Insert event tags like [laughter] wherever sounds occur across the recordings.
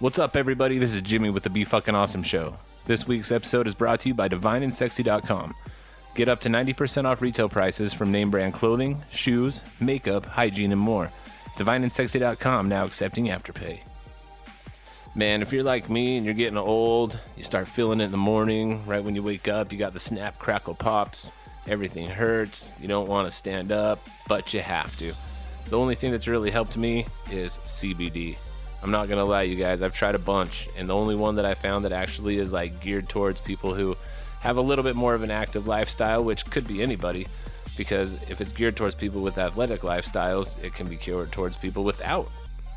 What's up, everybody? This is Jimmy with the Be Fucking Awesome Show. This week's episode is brought to you by DivineAndSexy.com. Get up to 90% off retail prices from name brand clothing, shoes, makeup, hygiene, and more. DivineAndSexy.com now accepting Afterpay. Man, if you're like me and you're getting old, you start feeling it in the morning, right when you wake up, you got the snap, crackle, pops, everything hurts, you don't want to stand up, but you have to. The only thing that's really helped me is CBD. I'm not gonna lie, you guys, I've tried a bunch, and the only one that I found that actually is like geared towards people who have a little bit more of an active lifestyle, which could be anybody, because if it's geared towards people with athletic lifestyles, it can be geared towards people without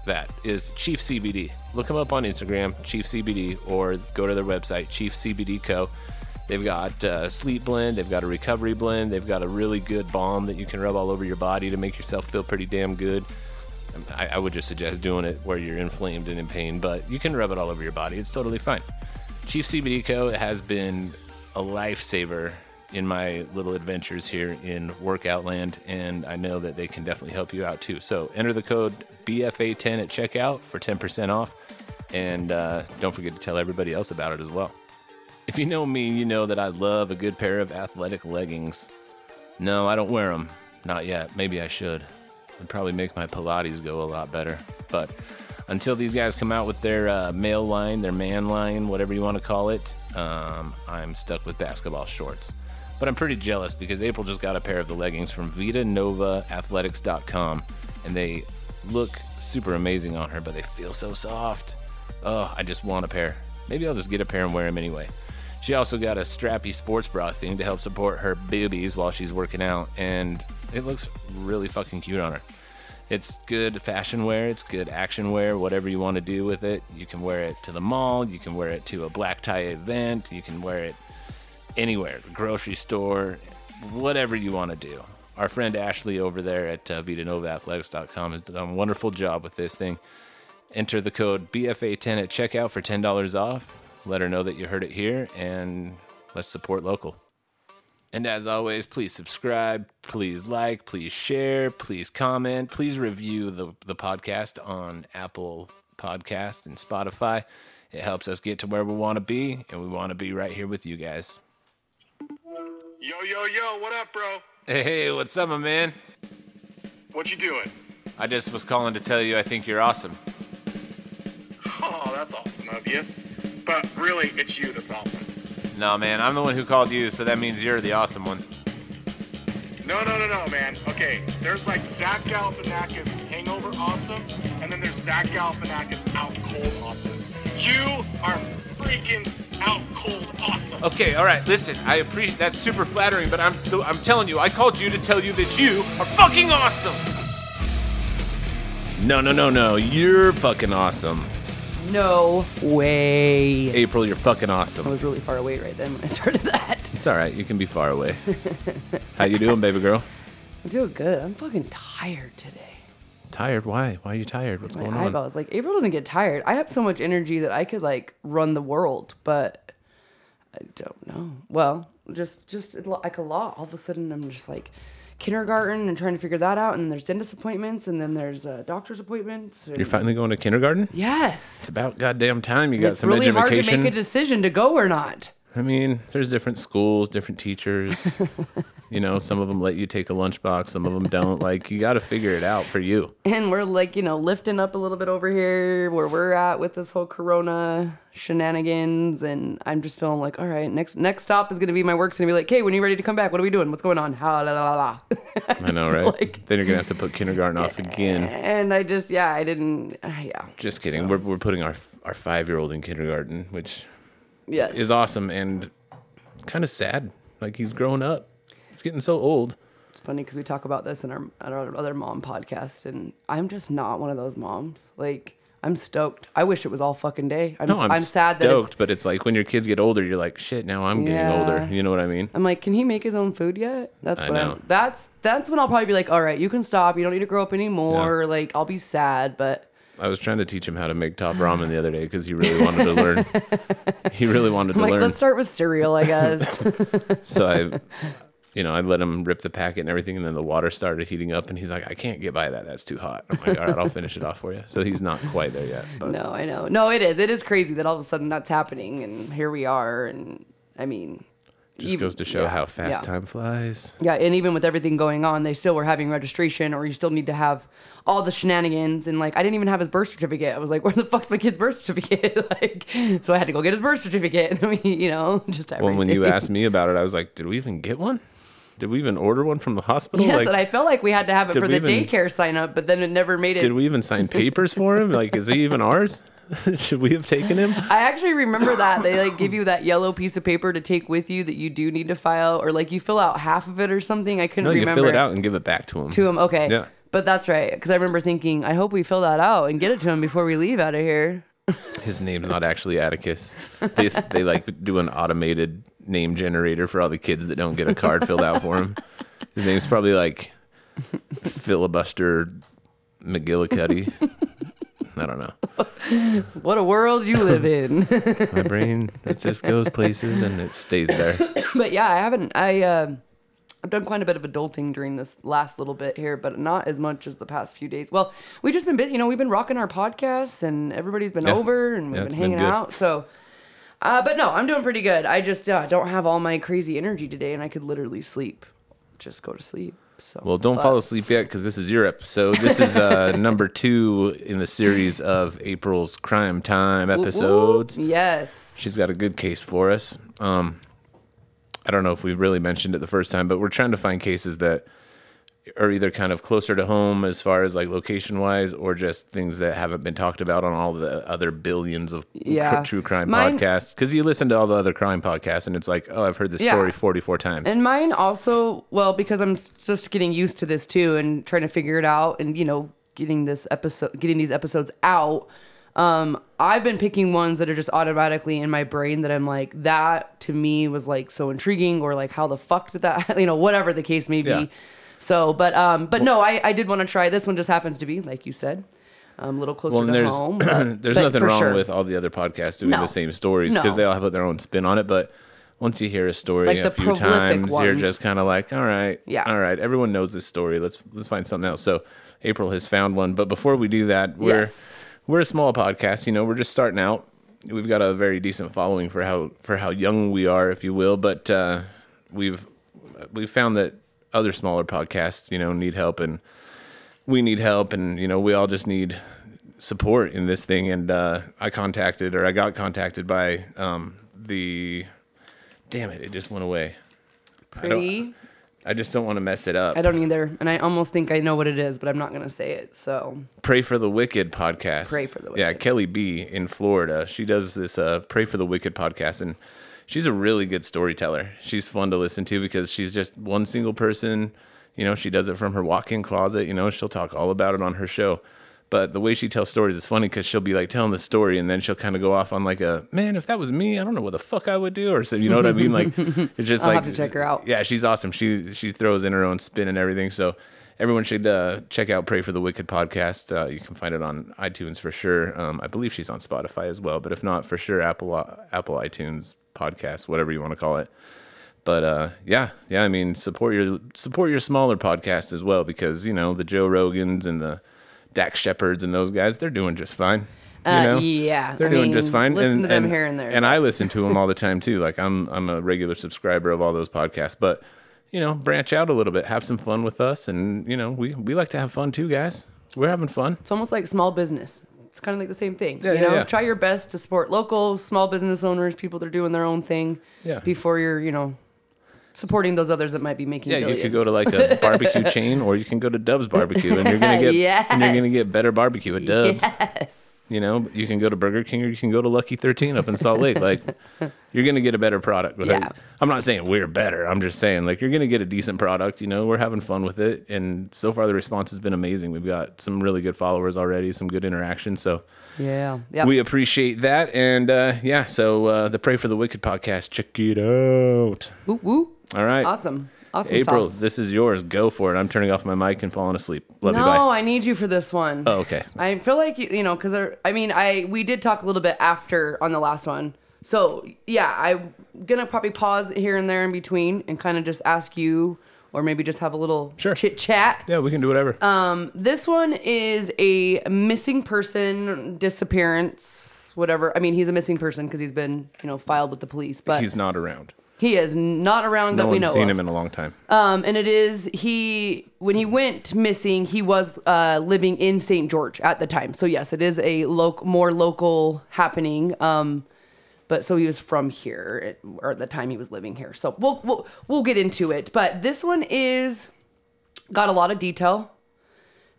that is Chief CBD. Look them up on Instagram, Chief CBD, or go to their website, Chief CBD Co. They've got a sleep blend, they've got a recovery blend, they've got a really good balm that you can rub all over your body to make yourself feel pretty damn good. I, I would just suggest doing it where you're inflamed and in pain, but you can rub it all over your body. It's totally fine. Chief CBD Co. has been a lifesaver in my little adventures here in workout land, and I know that they can definitely help you out too. So enter the code BFA10 at checkout for 10% off, and uh, don't forget to tell everybody else about it as well. If you know me, you know that I love a good pair of athletic leggings. No, I don't wear them. Not yet. Maybe I should. It'd probably make my Pilates go a lot better. But until these guys come out with their uh, male line, their man line, whatever you want to call it, um, I'm stuck with basketball shorts. But I'm pretty jealous because April just got a pair of the leggings from VitaNovaAthletics.com, and they look super amazing on her, but they feel so soft. Oh, I just want a pair. Maybe I'll just get a pair and wear them anyway. She also got a strappy sports bra thing to help support her boobies while she's working out, and it looks really fucking cute on her. It's good fashion wear, it's good action wear, whatever you want to do with it. You can wear it to the mall, you can wear it to a black tie event, you can wear it anywhere, the grocery store, whatever you want to do. Our friend Ashley over there at uh, VitaNovaAthletics.com has done a wonderful job with this thing. Enter the code BFA10 at checkout for $10 off. Let her know that you heard it here, and let's support local. And as always, please subscribe, please like, please share, please comment, please review the, the podcast on Apple Podcast and Spotify. It helps us get to where we want to be, and we want to be right here with you guys. Yo, yo, yo, what up, bro? Hey, hey, what's up, my man? What you doing? I just was calling to tell you I think you're awesome. Oh, that's awesome of you. But really, it's you that's awesome. No, man, I'm the one who called you, so that means you're the awesome one. No, no, no, no, man. Okay, there's like Zach Galifianakis hangover awesome, and then there's Zach Galifianakis out cold awesome. You are freaking out cold awesome. Okay, all right. Listen, I appreciate that's super flattering, but I'm I'm telling you, I called you to tell you that you are fucking awesome. No, no, no, no. You're fucking awesome. No way. April, you're fucking awesome. I was really far away right then when I started that. [laughs] It's all right. You can be far away. How you doing, baby girl? I'm doing good. I'm fucking tired today. Tired? Why? Why are you tired? What's My going on? eyeballs. Like April doesn't get tired. I have so much energy that I could like run the world, but I don't know. Well, just just like a lot. All of a sudden, I'm just like kindergarten and trying to figure that out. And then there's dentist appointments, and then there's uh, doctor's appointments. and- You're finally going to kindergarten? Yes. It's about goddamn time you got It's some really hard to make a decision to go or not. I mean, there's different schools, different teachers. [laughs] you know, some of them let you take a lunchbox, some of them don't. Like, you got to figure it out for you. And we're like, you know, lifting up a little bit over here where we're at with this whole corona shenanigans. And I'm just feeling like, all right, next next stop is gonna be my work's gonna be like, hey, when you ready to come back, what are we doing? What's going on? Ha la la la. I know, [laughs] right? Like- then you're gonna have to put kindergarten off again. And I just, yeah, I didn't, uh, yeah. Just kidding. We're we're putting our our five year old in kindergarten, which Yes. is awesome and kind of sad. Like he's growing up. He's getting so old. It's funny because we talk about this in our, in our other mom podcast, and I'm just not one of those moms. Like, I'm stoked. I wish it was all fucking day. I'm, No, I'm, I'm sad that stoked, it's. but it's like when your kids get older, you're like, shit. Now I'm getting Yeah. older. You know what I mean? I'm like, can he make his own food yet? That's I what. I'm. That's that's when I'll probably be like, all right, you can stop. You don't need to grow up anymore. Like, I'll be sad, but I was trying to teach him how to make top ramen the other day because he really wanted to learn. [laughs] he really wanted to like, learn. let's start with cereal, I guess. [laughs] So I you know, I let him rip the packet and everything, and then the water started heating up, and he's like, "I can't get by that. That's too hot." I'm like, "All right, I'll finish it off for you." So he's not quite there yet, but No, I know. No, it is. It is crazy that all of a sudden that's happening, and here we are. And I mean, just even- goes to show yeah, how fast yeah. time flies. Yeah, and even with everything going on, they still were having registration, or you still need to have all the shenanigans. And like, I didn't even have his birth certificate. I was like, where the fuck's my kid's birth certificate? [laughs] like, so I had to go get his birth certificate. [laughs] I mean, you know, just everything. Well, when you asked me about it, I was like, "Did we even get one? Did we even order one from the hospital? Yes, like, and I felt like we had to have it for the even- daycare sign up, but then it never made it. did we even sign papers for him? Like, is he even ours? [laughs] [laughs] Should we have taken him?" I actually remember that they like give you that yellow piece of paper to take with you that you do need to file, or like you fill out half of it or something. I couldn't No, you remember. fill it out and give it back to him. to him. Okay. Yeah. But that's right, because I remember thinking, I hope we fill that out and get it to him before we leave out of here. [laughs] His name's not actually Atticus. They they like do an automated name generator for all the kids that don't get a card filled out for him. His name's probably like filibuster McGillicuddy. I don't know. [laughs] What a world you live in. My brain it just goes places and it stays there. [coughs] but yeah, I haven't. I uh, I've done quite a bit of adulting during this last little bit here, but not as much as the past few days. Well, we just been, bit- you know, we've been rocking our podcasts, and everybody's been Yeah. over, and we've Yeah, been it's been hanging out. So, uh, but no, I'm doing pretty good. I just uh, don't have all my crazy energy today, and I could literally sleep, just go to sleep. So Well, don't but- fall asleep yet because this is your episode. This is uh, [laughs] number two in the series of April's Crime Time Whoop, whoop. episodes. Yes. She's got a good case for us. Um, I don't know if we really mentioned it the first time, but we're trying to find cases that are either kind of closer to home as far as like location wise, or just things that haven't been talked about on all the other billions of cr- true crime Mine- podcasts. Because you listen to all the other crime podcasts, and it's like, oh, I've heard this Yeah. story forty four times. And mine also, well, because I'm just getting used to this too and trying to figure it out and, you know, getting this episode, getting these episodes out. Um, I've been picking ones that are just automatically in my brain that I'm like, that to me was like so intriguing or like, how the fuck did that, [laughs] you know, whatever the case may be. Yeah. So, but, um, but no, I, I did want to try. This one just happens to be, like you said, um, a little closer well, to there's home. [clears throat] but- there's but nothing wrong sure. with all the other podcasts doing No. the same stories because No. they all put their own spin on it. But once you hear a story Like a few times, you're just kind of like, all right, Yeah. all right, everyone knows this story. Let's let's find something else. So April has found one, but before we do that, we're Yes. we're a small podcast. You know, we're just starting out. We've got a very decent following for how for how young we are, if you will. But uh, we've we've found that other smaller podcasts, you know, need help and we need help and you know we all just need support in this thing and uh, i contacted or i got contacted by um, the damn it it just went away I Pretty. i just don't want to mess it up I don't either. And I almost think I know what it is, but I'm not going to say it. So, pray for the wicked podcast Pray for the yeah kelly b in florida she does this uh, pray for the wicked podcast and she's a really good storyteller. She's fun to listen to because she's just one single person. You know she does it from her walk-in closet you know she'll talk all about it on her show. But the way she tells stories is funny because she'll be like telling the story and then she'll kind of go off on like a man if that was me i don't know what the fuck i would do or so you know what i mean? Like [laughs] it's just I'll like have to check her out. yeah she's awesome. She she throws in her own spin and everything. So everyone should uh, check out pray for the wicked podcast. Uh, you can find it on itunes for sure. Um, i believe she's on spotify as well but if not for sure apple uh, apple itunes podcast whatever you want to call it but uh, yeah yeah i mean support your support your smaller podcast as well because you know the joe rogans and the dax shepards and those guys they're doing just fine you Uh, know? yeah, they're I doing mean, just fine listen and, to them and- here and there, and i listen to them all the time too like i'm i'm a regular subscriber of all those podcasts but you know branch out a little bit have some fun with us and you know we we like to have fun too guys we're having fun It's almost like small business. It's kind of like the same thing. Yeah, you know, yeah. try your best to support local small business owners, people that are doing their own thing. Yeah. Before you're, you know, supporting those others that might be making. yeah you could go to like a barbecue chain or you can go to dubs barbecue and you're gonna [laughs] get and you're gonna get better barbecue at dubs Yes. You know, you can go to Burger King or you can go to Lucky 13 up in Salt Lake. Like, [laughs] you're going to get a better product. But Yeah. I'm not saying we're better. I'm just saying, like, you're going to get a decent product. You know, we're having fun with it. And so far, the response has been amazing. We've got some really good followers already, some good interaction. So Yeah. Yeah. we appreciate that. And uh, yeah, so uh, the Pray for the Wicked podcast, check it out. woo woo. All right. Awesome. Awesome. April, sauce. this is yours. Go for it. I'm turning off my mic and falling asleep. Love no, you. Bye. I need you for this one. Oh, okay. I feel like you, you know, because I mean, I we did talk a little bit after on the last one, So yeah, I'm gonna probably pause here and there in between and kind of just ask you, or maybe just have a little Sure. chit chat. Yeah, we can do whatever. Um, this one is a missing person disappearance, whatever. I mean, he's a missing person because he's been, you know, filed with the police, but He's not around. He is not around No that we know seen of. him in a long time. Um, and it is he when he went missing, he was uh, living in St. George at the time. So yes, it is a loc more local happening. Um, but so he was from here, at- or at the time he was living here. So we'll we'll we'll get into it. But this one is got a lot of detail,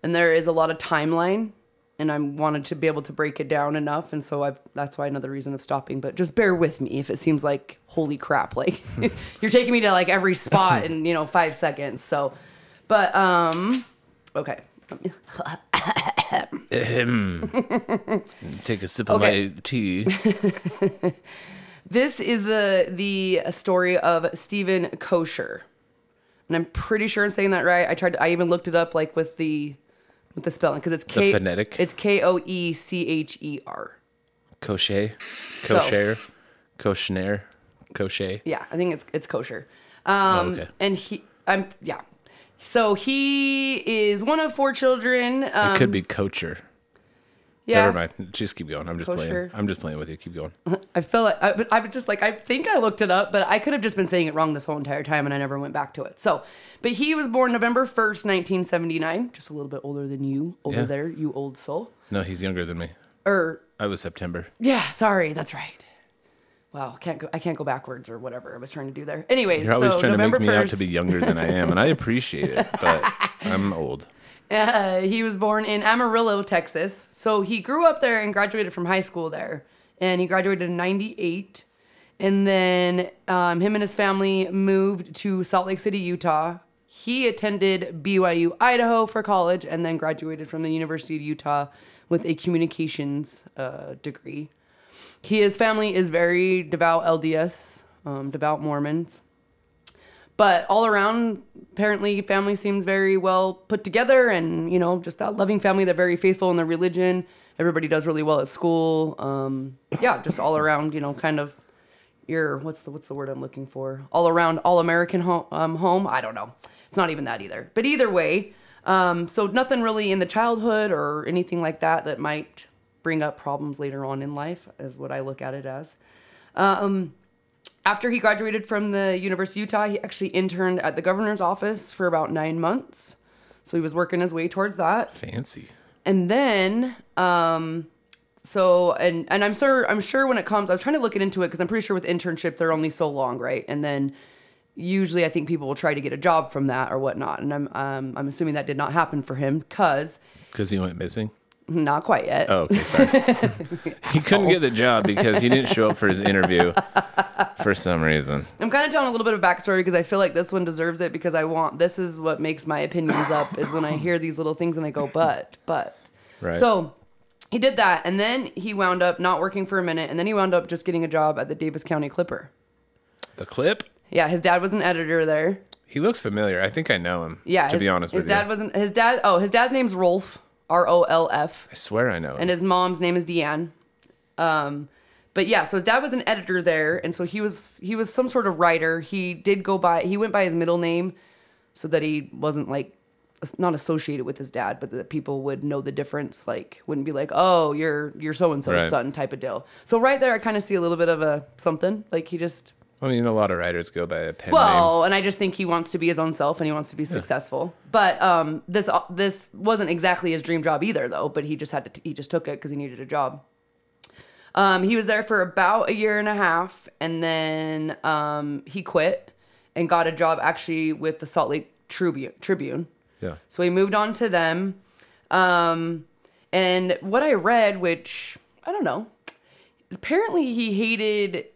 and there is a lot of timeline. And I wanted to be able to break it down enough, and so I've that's why another reason of stopping. But just bear with me if it seems like holy crap, [laughs] like [laughs] you're taking me to like every spot in you know five seconds. So, but um, okay, [coughs] Take a sip Okay. of my tea. [laughs] This is the the story of Steven Kosher, and I'm pretty sure I'm saying that right. I tried. I even looked it up, like with the with the spelling, because it's K. phonetic? It's K O E C H E R. Kosher. Kosher. Kosher. Kosher. Yeah, I think it's it's kosher. Um, Oh, okay. And he, I'm yeah. So he is one of four children. Um, It could be Coacher. Yeah. Never mind. Just keep going. I'm just playing. I'm just playing with you. Keep going. [laughs] I feel like I, I was just like I think I looked it up, but I could have just been saying it wrong this whole entire time, and I never went back to it. So, but he was born November first, nineteen seventy nine, just a little bit older than you over Yeah. there, you old soul. No, he's younger than me. Or I was September. yeah, sorry, that's right. Wow, can't go. I can't go backwards or whatever I was trying to do there. Anyways, You're always so trying November to make me out 1st, to be younger than I am, and I appreciate it, but [laughs] I'm old. Uh, [laughs] he was born in Amarillo, Texas. So he grew up there and graduated from high school there. And he graduated in 98. And then um, him and his family moved to Salt Lake City, Utah. He attended BYU, Idaho for college and then graduated from the University of Utah with a communications uh, degree. He, his family is very devout LDS, um, devout Mormons but all around apparently family seems very well put together and you know just that loving family they're very faithful in their religion. Everybody does really well at school. Um yeah just all around you know kind of your what's the what's the word i'm looking for? All around all american home um, home? I don't know. It's not even that either. But either way um so nothing really in the childhood or anything like that that might bring up problems later on in life is what i look at it as after he graduated from the University of Utah, he actually interned at the governor's office for about nine months. So he was working his way towards that. Fancy. And then, um, so and and I'm sure I'm sure when it comes, I was trying to look it into it because I'm pretty sure with internship they're only so long, right? And then usually I think people will try to get a job from that or whatnot. And I'm um, I'm assuming that did not happen for him because Because he went missing. Not quite yet. Oh, okay, sorry. [laughs] he couldn't get the job because he didn't show up for his interview for some reason. I'm kind of telling a little bit of backstory because I feel like this one deserves it because I want this is what makes my opinions up is when I hear these little things and I go, but, but. Right. So he did that and then he wound up not working for a minute and then he wound up just getting a job at the Davis County Clipper. the clip. Yeah, his dad was an editor there. He looks familiar. I think I know him. Yeah, To his, be honest his with dad you, wasn't his dad. Oh, his dad's name's Rolf, R O L F. I swear I know. Him. and his mom's name is Deanne. Um, but yeah, so his dad was an editor there, and so he was he was some sort of writer. He did go by he went by his middle name, so that he wasn't like not associated with his dad, but that people would know the difference. Like wouldn't be like, oh, you're you're so and so's son type of deal. So right there, I kind of see a little bit of a something like he just I mean, a lot of writers go by a pen name. well, and I just think he wants to be his own self and he wants to be successful. But um, this this wasn't exactly his dream job either, though. But he just had to he just took it because he needed a job. Um, he was there for about a year and a half, and then um, he quit and got a job actually with the Salt Lake Tribune. Tribune. Yeah. So he moved on to them. Um, and what I read, which I don't know, apparently he hated.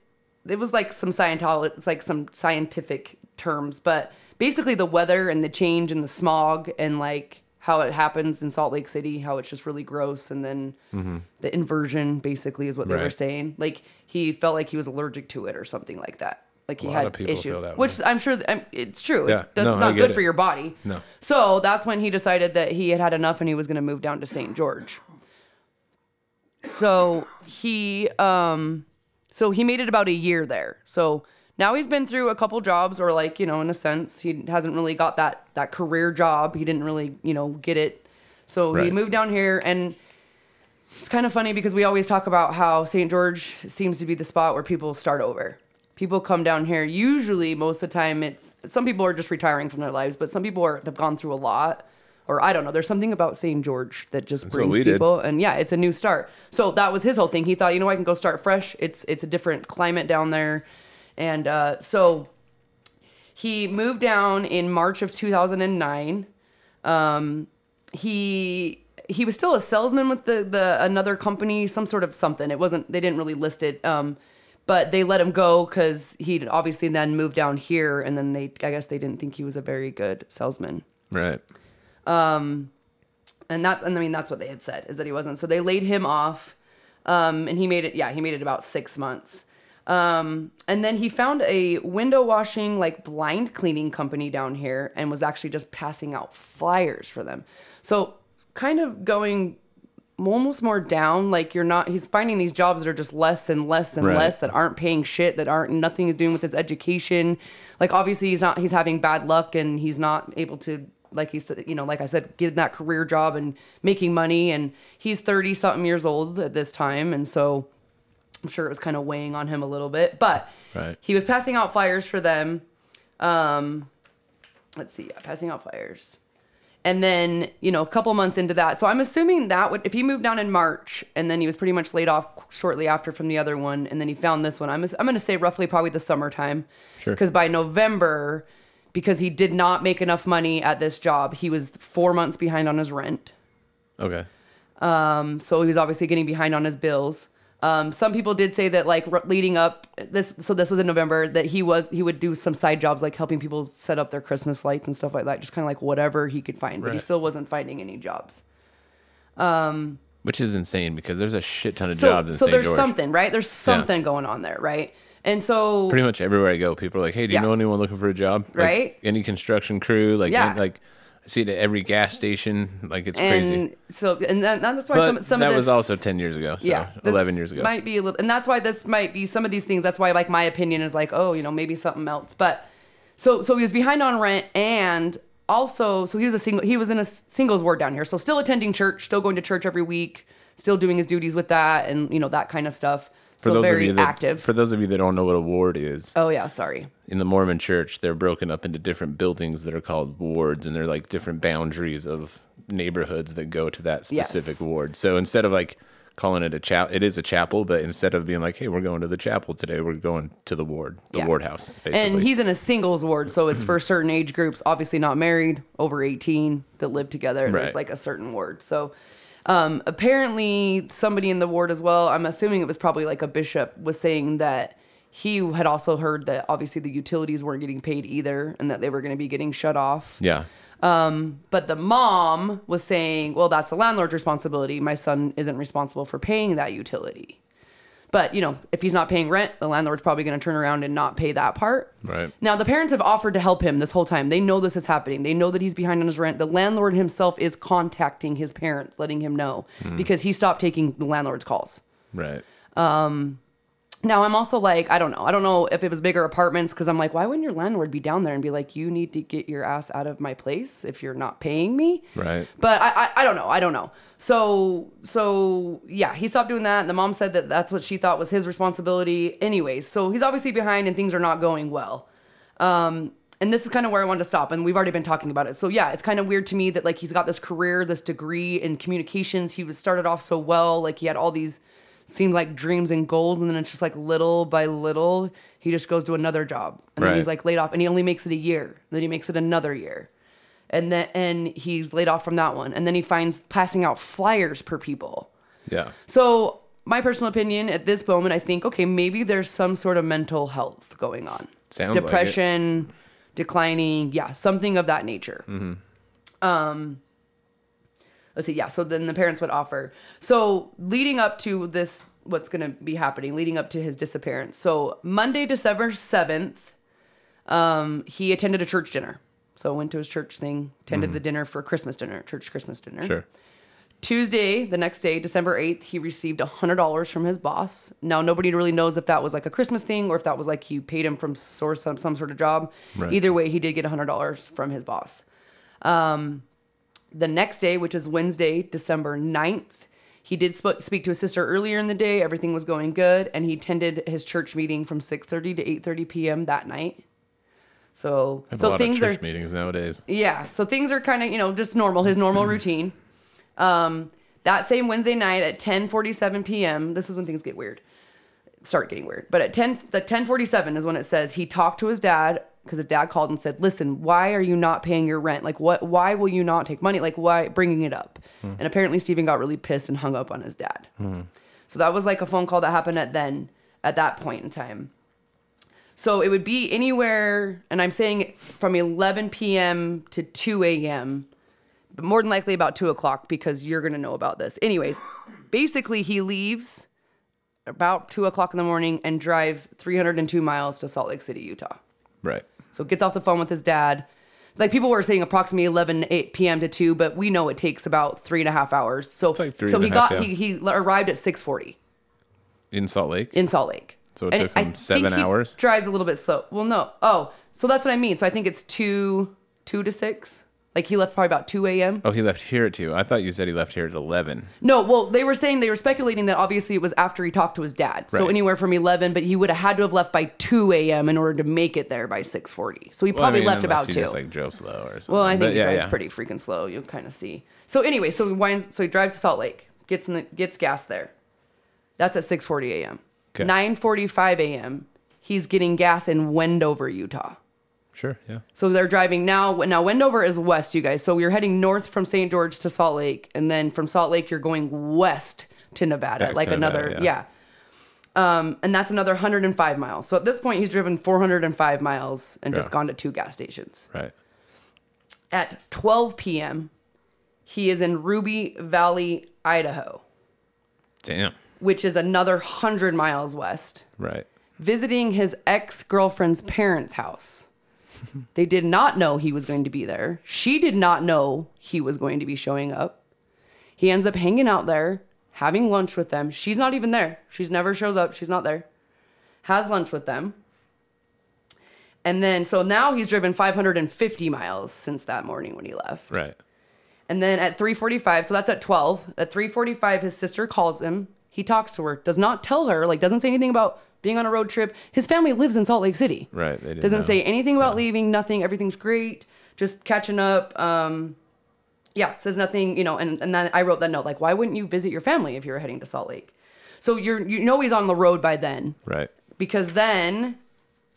It was like some Scientology, it's like some scientific terms, but basically the weather and the change and the smog and like how it happens in Salt Lake City, how it's just really gross, and then the inversion basically is what they were saying. Like he felt like he was allergic to it or something like that. Like he lot had of people feel issues, that way. which I'm sure th- it's true. Yeah. It does No, not good it. for your body. No. So that's when he decided that he had had enough and he was going to move down to St. George. So he, um, So he made it about a year there. So now he's been through a couple jobs, or like you know, in a sense, he hasn't really got that that career job. He didn't really you know get it. So he moved down here, and it's kind of funny because we always talk about how St. George seems to be the spot where people start over. People come down here. Usually, most of the time, it's some people are just retiring from their lives, but some people are have gone through a lot, or I don't know. There's something about St. George that just what brings we did. people, and yeah, it's a new start. So that was his whole thing. He thought, you know, I can go start fresh. It's it's a different climate down there, and uh, so he moved down in March of 2009 Um, he he was still a salesman with the the another company, some sort of something. It wasn't they didn't really list it. Um, but they let him go because he obviously then moved down here, and then they I guess they didn't think he was a very good salesman. Right. And that's and I mean that's what they had said is that he wasn't. So they laid him off, um, and he made it. Yeah, he made it about six months. Um, and then he found a window washing, like blind cleaning company down here and was actually just passing out flyers for them. So kind of going almost more down, like you're not, he's finding these jobs that are just less and less and Right. less that aren't paying shit, that aren't nothing is doing with his education. Like obviously he's not, he's having bad luck and he's not able to, like he said, you know, like I said, getting that career job and making money. And he's 30 something years old at this time. And so, I'm sure it was kind of weighing on him a little bit, but Right. he was passing out flyers for them. Um, let's see, yeah, passing out flyers. And then, you know, a couple months into that. So I'm assuming that would, if he moved down in March and then he was pretty much laid off shortly after from the other one, and then he found this one, I'm, I'm going to say roughly probably the summertime. Sure. Because by November, because he did not make enough money at this job, he was four months behind on his rent. Okay. so he was obviously getting behind on his bills. Um, some people did say that like r- leading up this, so this was in November that he was he would do some side jobs like helping people set up their Christmas lights and stuff like that, just kind of like whatever he could find. But he Right. still wasn't finding any jobs. Which is insane because there's a shit ton of jobs in so St. there's George. something right. There's something going on there, right? And so Pretty much everywhere I go, people are like, "Hey, do you Yeah. know anyone looking for a job?" Like, Right. any construction crew, like, Yeah. any- like I see it at every gas station. Like it's crazy. and so and that, that's why But some some that of this that was also ten years ago. So yeah, eleven years ago. Might be a little, and that's why this might be some of these things. That's why, like, my opinion is like, oh, you know, maybe something else. But so, so he was behind on rent, and also, so he was a single. He was in a singles ward down here, so still attending church, still going to church every week, still doing his duties with that, and you know that kind of stuff. For so those very of you that, active. For those of you that don't know what a ward is, oh yeah, sorry. in the Mormon church, they're broken up into different buildings that are called wards, and they're like different boundaries of neighborhoods that go to that specific Yes. ward. So instead of like calling it a chapel, it is a chapel, but instead of being like, "Hey, we're going to the chapel today," we're going to the ward, the Yeah. ward house, basically. And he's in a singles ward, so it's for certain age groups, obviously not married, over 18, that live together. Right. There's like a certain ward. So um, apparently, somebody in the ward as well, I'm assuming it was probably like a bishop, was saying that he had also heard that obviously the utilities weren't getting paid either and that they were going to be getting shut off. yeah, But the mom was saying, well, that's the landlord's responsibility. My son isn't responsible for paying that utility. But, you know, if he's not paying rent, the landlord's probably going to turn around and not pay that part. right. Now, the parents have offered to help him this whole time. They know this is happening. They know that he's behind on his rent. The landlord himself is contacting his parents, letting him know hmm. because he stopped taking the landlord's calls. Right. Um, Now, I'm also like, I don't know. I don't know if it was bigger apartments because I'm like, why wouldn't your landlord be down there and be like, you need to get your ass out of my place if you're not paying me? Right. But I, I, I don't know. I don't know. So, so yeah, he stopped doing that. And the mom said that that's what she thought was his responsibility. Anyways, so he's obviously behind and things are not going well. Um, and this is kind of where I wanted to stop. And we've already been talking about it. So yeah, it's kind of weird to me that like he's got this career, this degree in communications. He was started off so well. Like he had all these seemed like dreams and goals. And then it's just like little by little, he just goes to another job. And then he's like laid off and he only makes it a year. Then he makes it another year and then and he's laid off from that one and then he finds passing out flyers per people Yeah. so my personal opinion at this moment i think okay maybe there's some sort of mental health going on Sounds like depression declining yeah something of that nature um let's see yeah so then the parents would offer so leading up to this what's going to be happening leading up to his disappearance so monday december 7th um, he attended a church dinner so went to his church thing attended the dinner for christmas dinner church christmas dinner Sure. Tuesday, the next day, December 8th, he received $100 from his boss. Now, nobody really knows if that was like a Christmas thing or if that was like he paid him from source some, some sort of job. Right. Either way, he did get $100 from his boss. Um, the next day, which is Wednesday, December 9th, he did sp- speak to his sister earlier in the day. Everything was going good, and he attended his church meeting from 6:30 to 8:30 p.m. that night. So, so things are church meetings nowadays. yeah, so things are kind of you know just normal, his normal routine. Um, that same Wednesday night at 10:47 p.m. This is when things get weird, start getting weird. But at 10 the 10:47 is when it says he talked to his dad because his dad called and said, "Listen, why are you not paying your rent? Like what? Why will you not take money? Like why bringing it up?" And apparently Steven got really pissed and hung up on his dad. So that was like a phone call that happened at then at that point in time. So it would be anywhere, and I'm saying from 11 p.m. to 2 a.m., but more than likely about 2 o'clock because you're to know about this. Anyways, basically, he leaves about 2 o'clock in the morning and drives 302 miles to Salt Lake City, Utah. Right. So gets off the phone with his dad. Like people were saying approximately 11 8 p.m. to 2, but we know it takes about three and a half hours. So, like so and he a half, got yeah. he, he arrived at 640 In Salt Lake. in Salt Lake. So it took I him think seven hours? Drives a little bit slow. Well, no. Oh, so that's what I mean. So I think it's two, two to six. Like he left probably about two a.m. Oh, he left here at two. I thought you said he left here at eleven. No, well, they were saying they were speculating that obviously it was after he talked to his dad. So Right. anywhere from eleven, but he would have had to have left by two a.m. in order to make it there by six forty. So he Well, I probably mean, left unless about he two. Just like drove slow or something. Well, I think But he yeah, drives yeah. pretty freaking slow. You'll kind of see. So anyway, so he winds. So he drives to Salt Lake, gets in the gets gas there. That's at 6:40 a.m. 9:45 a.m. He's getting gas in Wendover, Utah. Sure. Yeah. So they're driving now. Now Wendover is west, you guys. So you're heading north from St. George to Salt Lake, and then from Salt Lake you're going west to Nevada, Back like to another Nevada, yeah. Um, and that's another 105 miles. So at this point, he's driven 405 miles and just gone to two gas stations Right. at 12 p.m. He is in Ruby Valley, Idaho, Damn. which is another 100 miles west, Right. visiting his ex girlfriend's parents' house. [laughs] they did not know he was going to be there. She did not know he was going to be showing up. He ends up hanging out there, having lunch with them. She's not even there. She's never shows up. She's not there. Has lunch with them. And then, so now he's driven 550 miles since that morning when he left. Right. And then at 3:45, so that's at 12. At 3:45 his sister calls him. He talks to her, does not tell her, like doesn't say anything about being on a road trip. His family lives in Salt Lake City. Right. Doesn't know. say anything about leaving, nothing. Everything's great. Just catching up. Um yeah, says nothing, you know, and, and then I wrote that note, like, why wouldn't you visit your family if you were heading to Salt Lake? So you're you know he's on the road by then Right. because then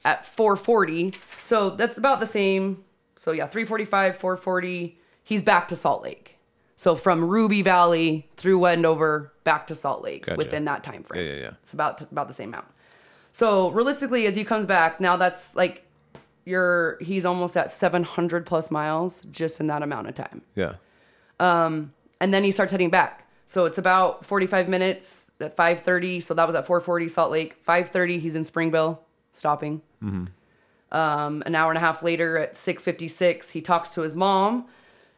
at 440 so that's about the same so yeah 345 440 he's back to salt lake so from ruby valley through wendover back to salt lake Gotcha. within that time frame Yeah, yeah, yeah. it's about about the same amount so realistically as he comes back now that's like you're he's almost at 700 plus miles just in that amount of time Yeah. Um, and then he starts heading back. So it's about 45 minutes at 5:30. So that was at 4:40 Salt Lake. 5:30 he's in Springville, stopping. Mm-hmm. Um, an hour and a half later at 6:56 he talks to his mom,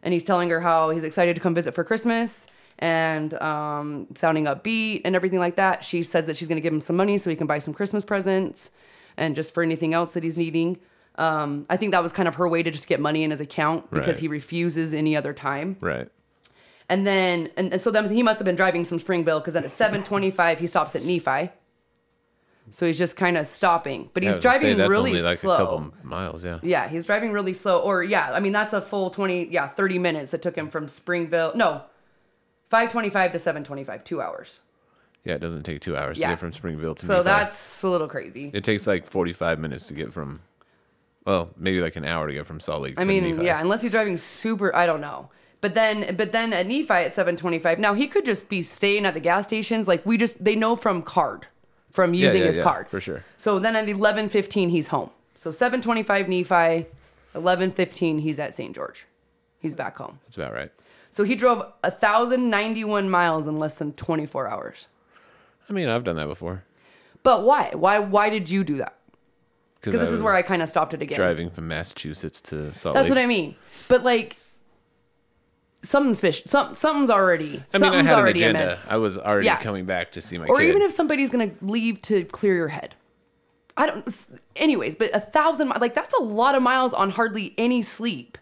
and he's telling her how he's excited to come visit for Christmas and um, sounding upbeat and everything like that. She says that she's going to give him some money so he can buy some Christmas presents and just for anything else that he's needing. Um, I think that was kind of her way to just get money in his account because Right. he refuses any other time. Right. And then, and, and so then he must have been driving some Springville because then at 725 he stops at Nephi. So he's just kind of stopping, but he's say, driving that's really only like slow. a couple miles. Yeah. Yeah, he's driving really slow. Or yeah, I mean that's a full 20, yeah, 30 minutes. It took him from Springville. No, 525 to 725, two hours. Yeah. It doesn't take two hours Yeah. to get from Springville to. So Nephi. that's a little crazy. It takes like forty-five minutes to get from. Well, maybe like an hour to get from Salt Lake. I to mean, Nephi. yeah, unless he's driving super, I don't know. But then, but then at Nephi at 725. Now he could just be staying at the gas stations. Like we just, they know from card, from using yeah, his yeah, card. for sure. So then at 11:15 he's home. So 7:25 Nephi, 11:15 he's at St. George. He's back home. That's about right. So he drove 1091 miles in less than 24 hours. I mean, I've done that before. But why? Why why did you do that? Because this is where I kind of stopped it again. driving from Massachusetts to Salt That's Lake. what I mean. But like something's fish. Some something's already. I mean, I something's had an already agenda. amiss. I was already Yeah. coming back to see my kids. or kid. even if somebody's gonna leave to clear your head. I don't. Anyways, but a thousand mi- like that's a lot of miles on hardly any sleep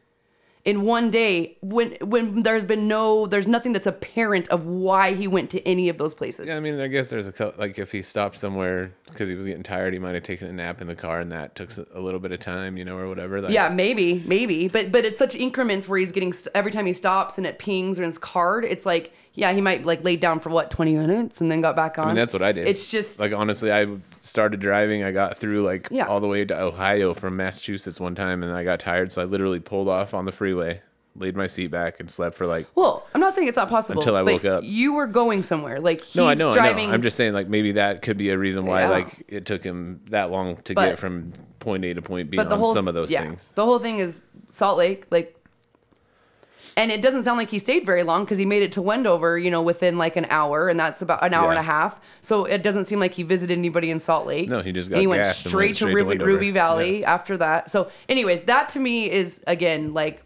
in one day when when there's been no there's nothing that's apparent of why he went to any of those places. yeah, I mean, I guess there's a co- like if he stopped somewhere because he was getting tired, he might have taken a nap in the car, and that took a little bit of time, you know, or whatever. Like, Yeah, maybe, maybe, but but it's such increments where he's getting st- every time he stops and it pings or his card. It's like yeah, he might like lay down for what twenty minutes and then got back on. I mean, that's what I did. It's just like honestly, I started driving. I got through like Yeah. all the way to Ohio from Massachusetts one time, and I got tired, so I literally pulled off on the freeway, laid my seat back, and slept for like. well, I'm not saying it's not possible Until I but woke up. You were going somewhere, like he's No, I know, driving. I know. I'm just saying, like maybe that could be a reason why Yeah. like it took him that long to But- get from point A to point B on some of those yeah, things. The whole thing is Salt Lake, like, and it doesn't sound like he stayed very long because he made it to Wendover, you know, within like an hour, and that's about an hour and a half. So it doesn't seem like he visited anybody in Salt Lake. No, he just And got he went and straight, went to, straight to Ruby, Wendover. Ruby Valley after that. So, anyways, that to me is again like,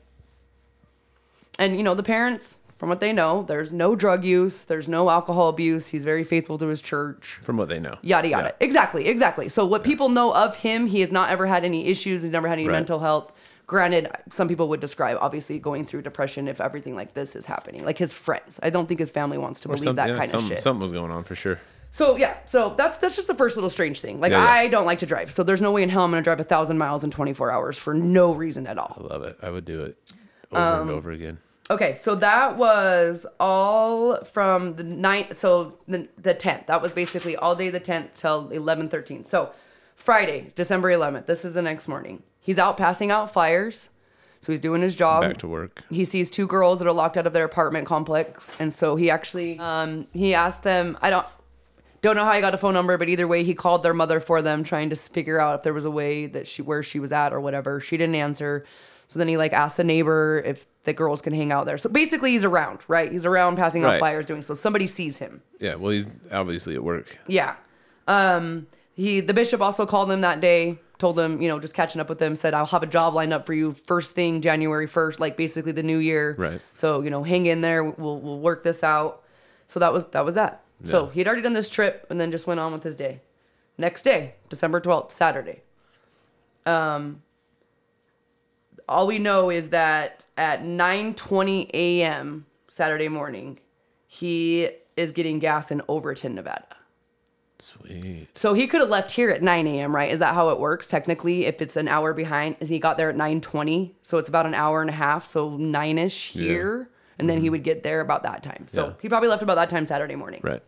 and you know, the parents. From what they know, there's no drug use, there's no alcohol abuse. He's very faithful to his church From what they know. yada yada. Yeah. Exactly, exactly. So what people know of him, he has not ever had any issues. He's never had any Right. mental health. Granted, some people would describe obviously going through depression if everything like this is happening. Like his friends, I don't think his family wants to Or believe some- that yeah, kind some- of shit. Something was going on for sure. So yeah, so that's that's just the first little strange thing. Like Yeah, yeah. I don't like to drive, so there's no way in hell I'm gonna drive a thousand miles in 24 hours for no reason at all. I love it. I would do it over Um, and over again. Okay, so that was all from the ninth. So the the tenth. That was basically all day the tenth till eleven thirteen. So Friday, December eleventh. This is the next morning. He's out passing out flyers. So he's doing his job. Back to work. He sees two girls that are locked out of their apartment complex, and so he actually um, he asked them. I don't don't know how he got a phone number, but either way, he called their mother for them, trying to figure out if there was a way that she where she was at or whatever. She didn't answer, so then he like asked a neighbor if the girls can hang out there. So basically, he's around, right? He's around passing out Right. flyers, doing so. Somebody sees him. Yeah, well, he's obviously at work. Yeah. Um, he the bishop also called him that day, told them, you know, just catching up with them, said, I'll have a job lined up for you first thing January first, like basically the new year. Right. So, you know, hang in there, we'll we'll work this out. So that was that was that. So he had already done this trip and then just went on with his day. Next day, December twelfth, Saturday. Um all we know is that at 9:20 a.m. Saturday morning, he is getting gas in Overton, Nevada. Sweet. So he could have left here at 9 a.m., right? Is that how it works technically? If it's an hour behind, is he got there at 9:20? So it's about an hour and a half, so nine-ish here, and then he would get there about that time. So Yeah. he probably left about that time Saturday morning. Right.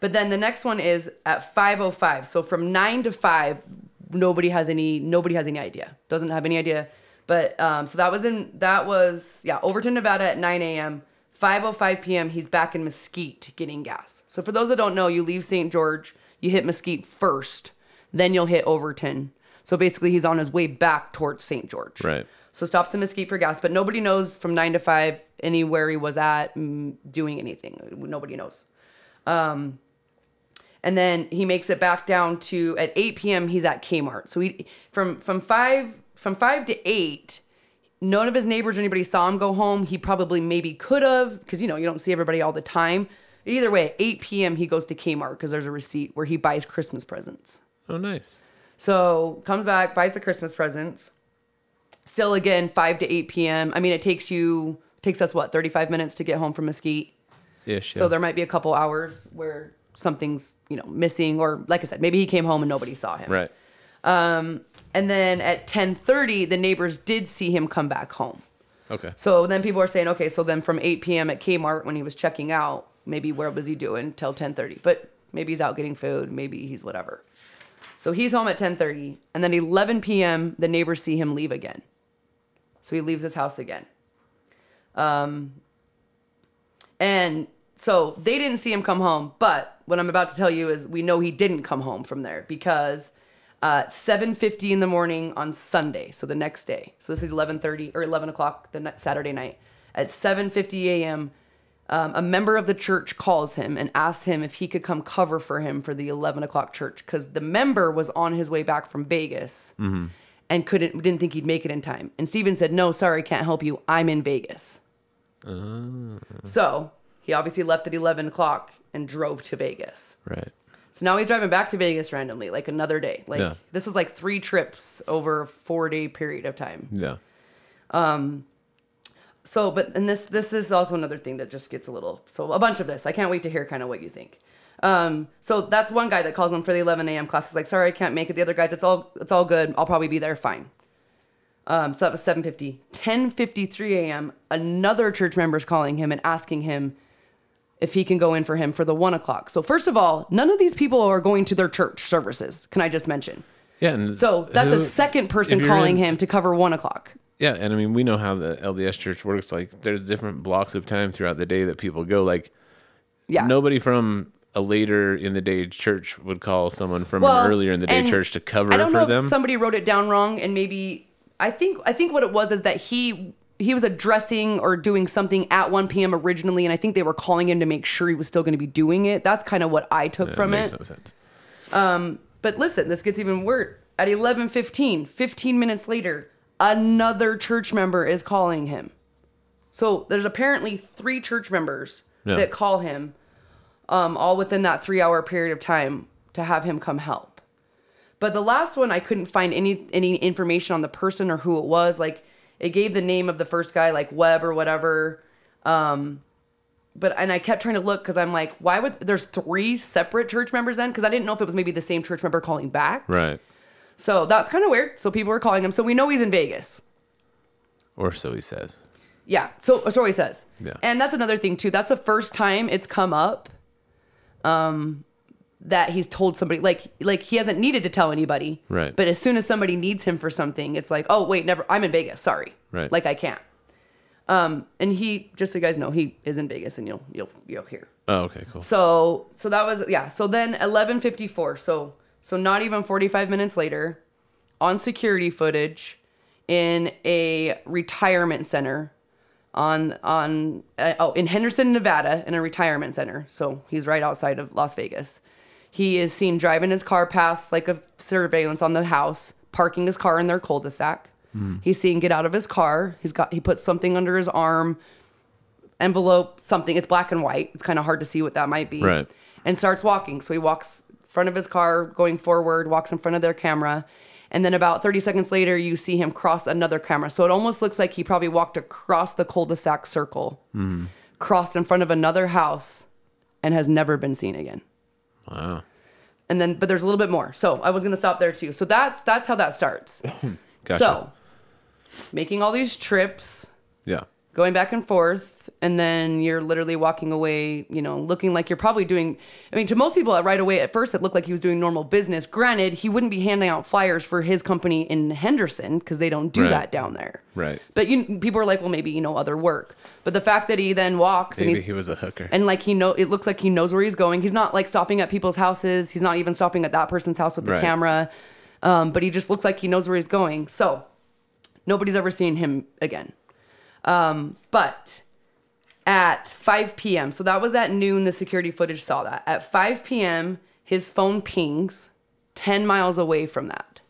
But then the next one is at 5:05. So from 9 to 5, nobody has any nobody has any idea. Doesn't have any idea. But um, so that was in that was yeah Overton, Nevada at 9 a.m. 5:05 p.m. He's back in Mesquite getting gas. So for those that don't know, you leave St. George, you hit Mesquite first, then you'll hit Overton. So basically, he's on his way back towards St. George. Right. So stops in Mesquite for gas, but nobody knows from nine to five anywhere he was at mm, doing anything. Nobody knows. Um, and then he makes it back down to at 8 p.m. He's at Kmart. So he from from five from five to eight. None of his neighbors or anybody saw him go home. He probably maybe could have because you know you don't see everybody all the time. Either way, at 8 p.m. he goes to Kmart because there's a receipt where he buys Christmas presents. Oh, nice. So comes back, buys the Christmas presents. Still again, 5 to 8 p.m. I mean, it takes you takes us what 35 minutes to get home from Mesquite. Ish. So there might be a couple hours where something's you know missing, or like I said, maybe he came home and nobody saw him. Right. Um, And then at 10:30, the neighbors did see him come back home. Okay. So then people are saying, okay, so then from 8 p.m. at Kmart when he was checking out, maybe where was he doing till 10:30? But maybe he's out getting food, maybe he's whatever. So he's home at 10:30, and then 11 p.m. the neighbors see him leave again. So he leaves his house again. Um, and so they didn't see him come home, but what I'm about to tell you is we know he didn't come home from there because uh, 7:50 in the morning on Sunday, so the next day. So this is 11:30 or 11 o'clock the ne- Saturday night. At 7:50 a.m., um, a member of the church calls him and asks him if he could come cover for him for the 11 o'clock church because the member was on his way back from Vegas and couldn't didn't think he'd make it in time. And Steven said, "No, sorry, can't help you. I'm in Vegas." So he obviously left at 11 o'clock and drove to Vegas. Right. So now he's driving back to Vegas randomly, like another day. Like Yeah. this is like three trips over a four day period of time. Yeah. Um. So, but and this this is also another thing that just gets a little so a bunch of this. I can't wait to hear kind of what you think. Um, so that's one guy that calls him for the 11 a.m. class. He's like, "Sorry, I can't make it." The other guys, it's all it's all good. I'll probably be there. Fine. Um, so that was 7:50. 10:53 a.m. Another church member's calling him and asking him if he can go in for him for the one o'clock. So first of all, none of these people are going to their church services. Can I just mention? Yeah. So that's a second person calling in- him to cover one o'clock. Yeah, and I mean we know how the LDS church works. Like there's different blocks of time throughout the day that people go. Like Yeah. nobody from a later in the day church would call someone from Well, an earlier in the day church to cover I don't for know them. if somebody wrote it down wrong, and maybe I think I think what it was is that he he was addressing or doing something at 1 p.m. originally, and I think they were calling him to make sure he was still going to be doing it. That's kind of what I took That from makes it. no sense. But listen, this gets even worse. At 11:15, 15 minutes later, another church member is calling him. So there's apparently three church members Yeah. that call him, um, all within that three-hour period of time to have him come help. But the last one, I couldn't find any any information on the person or who it was. Like it gave the name of the first guy, like Webb or whatever. Um, but and I kept trying to look because I'm like, why would there's three separate church members then? Because I didn't know if it was maybe the same church member calling back. Right. So that's kind of weird. So people were calling him. So we know he's in Vegas. Or so he says. Yeah. So so he says. Yeah. And that's another thing too. That's the first time it's come up. Um, that he's told somebody like like he hasn't needed to tell anybody. Right. But as soon as somebody needs him for something, it's like, oh wait, never. I'm in Vegas. Sorry. Right. Like I can't. Um, and he just so you guys know he is in Vegas, and you'll you'll you'll hear. Oh, okay, cool. So so that was yeah. So then eleven fifty four. So so not even forty five minutes later, on security footage, in a retirement center, on on uh, oh in Henderson, Nevada, in a retirement center. So he's right outside of Las Vegas. He is seen driving his car past like a surveillance on the house, parking his car in their cul-de-sac. Hmm. He's seen get out of his car. He's got he puts something under his arm, envelope, something. It's black and white. It's kind of hard to see what that might be. Right. And starts walking. So he walks front of his car, going forward, walks in front of their camera. And then about 30 seconds later, you see him cross another camera. So it almost looks like he probably walked across the cul-de-sac circle, hmm. crossed in front of another house, and has never been seen again. Wow. And then, but there's a little bit more. So I was gonna stop there too. So that's that's how that starts. [coughs] Gotcha. So making all these trips, Yeah. going back and forth and then you're literally walking away you know looking like you're probably doing i mean to most people right away at first it looked like he was doing normal business granted he wouldn't be handing out flyers for his company in henderson because they don't do Right. that down there Right. but you people are like well maybe you know other work but the fact that he then walks and Maybe he's he was a hooker. and like he know it looks like he knows where he's going he's not like stopping at people's houses he's not even stopping at that person's house with the Right. camera um, but he just looks like he knows where he's going so nobody's ever seen him again um, but at 5 p.m. So that was at noon. The security footage saw that. At 5 p.m., his phone pings 10 miles away from that.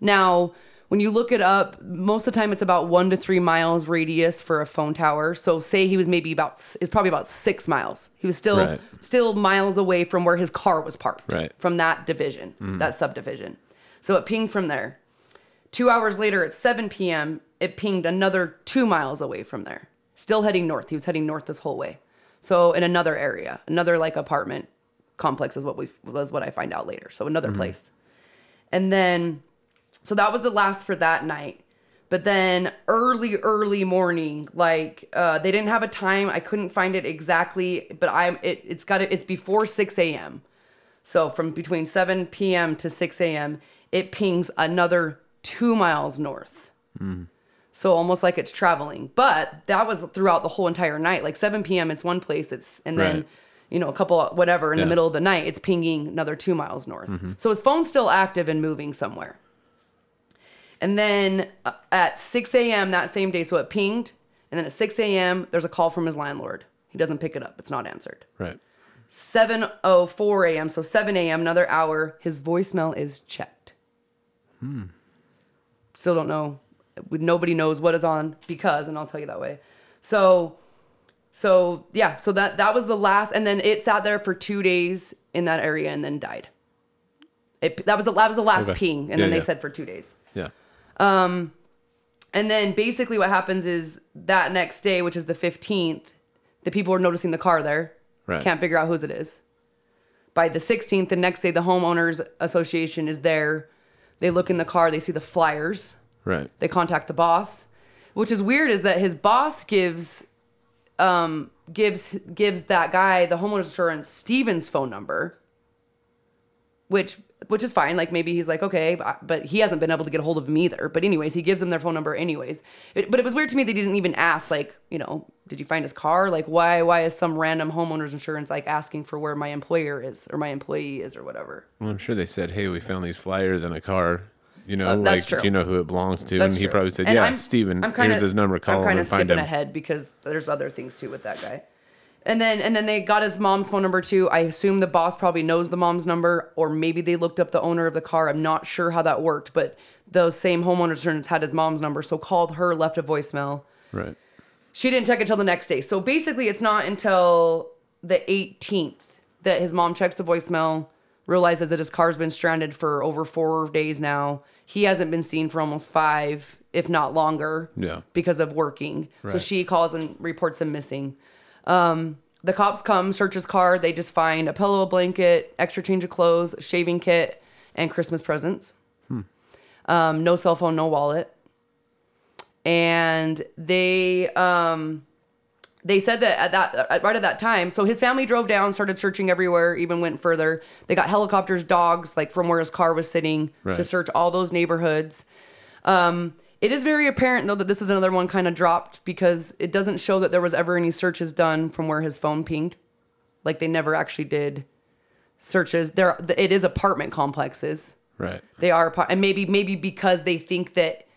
Now, when you look it up, most of the time it's about one to three miles radius for a phone tower. So say he was maybe about, it's probably about six miles. He was still, Right. still miles away from where his car was parked. Right. From that division, mm-hmm. that subdivision. So it pinged from there. Two hours later at 7 p.m., it pinged another two miles away from there. Still heading north. He was heading north this whole way. So in another area, another like apartment complex is what we was what I find out later. So another mm-hmm. place. And then so that was the last for that night. But then early, early morning, like uh, they didn't have a time. I couldn't find it exactly, but I'm it, it's got it. It's before 6 a.m. So from between 7 p.m. to 6 a.m., it pings another two miles north. So almost like it's traveling. But that was throughout the whole entire night. Like 7 p.m. it's one place, it's and then Right. you know a couple whatever in the middle of the night, it's pinging another two miles north. So his phone's still active and moving somewhere. And then uh, at 6 a.m. that same day, so it pinged, and then at 6 a.m. there's a call from his landlord. He doesn't pick it up. It's not answered. Right. 7:04 a.m. So 7 a.m. another hour. His voicemail is checked. Hmm. Still don't know. Nobody knows what is on because, and I'll tell you that way. So So yeah, so that that was the last, and then it sat there for two days in that area and then died. It that was the that was the last Okay. peeing, and Yeah, then they yeah. said for two days. Yeah. And then basically what happens is that next day, which is the 15th, the people are noticing the car there. Right. Can't figure out whose it is. By the 16th, the next day, the homeowners association is there. They look in the car, they see the flyers. Right. They contact the boss. Which is weird is that his boss gives um gives gives that guy the homeowners insurance Steven's phone number. Which which is fine. Like maybe he's like, okay, but, he hasn't been able to get a hold of him either. But anyways, he gives them their phone number anyways. It, but it was weird to me they didn't even ask, like, you know, did you find his car? Like, why why is some random homeowners insurance like asking for where my employer is or my employee is or whatever? Well, I'm sure they said, "Hey, we found these flyers in a car. You know, Uh, like, true. do you know who it belongs to?" That's and he true. probably said, And "Yeah, I'm- Steven. I'm kinda, here's his number. Call I'm kind of skipping him." ahead because there's other things too with that guy. And then and then they got his mom's phone number too. I assume the boss probably knows the mom's number, or maybe they looked up the owner of the car. I'm not sure how that worked, but those same homeowner insurance had his mom's number, so called her, left a voicemail. Right. She didn't check until the next day. So basically, it's not until the 18th that his mom checks the voicemail, realizes that his car's been stranded for over four days now. He hasn't been seen for almost five, if not longer, Yeah. because of working. Right. So she calls and reports him missing. Um, the cops come, search his car. They just find a pillow, a blanket, extra change of clothes, shaving kit, and Christmas presents. Um, no cell phone, no wallet and they um they said that at that at, right at that time so his family drove down started searching everywhere even went further they got helicopters dogs like from where his car was sitting to search all those neighborhoods um it is very apparent though that this is another one kind of dropped because it doesn't show that there was ever any searches done from where his phone pinged. Like they never actually did searches. There it is apartment complexes. Right. they are apart, and maybe maybe because they think that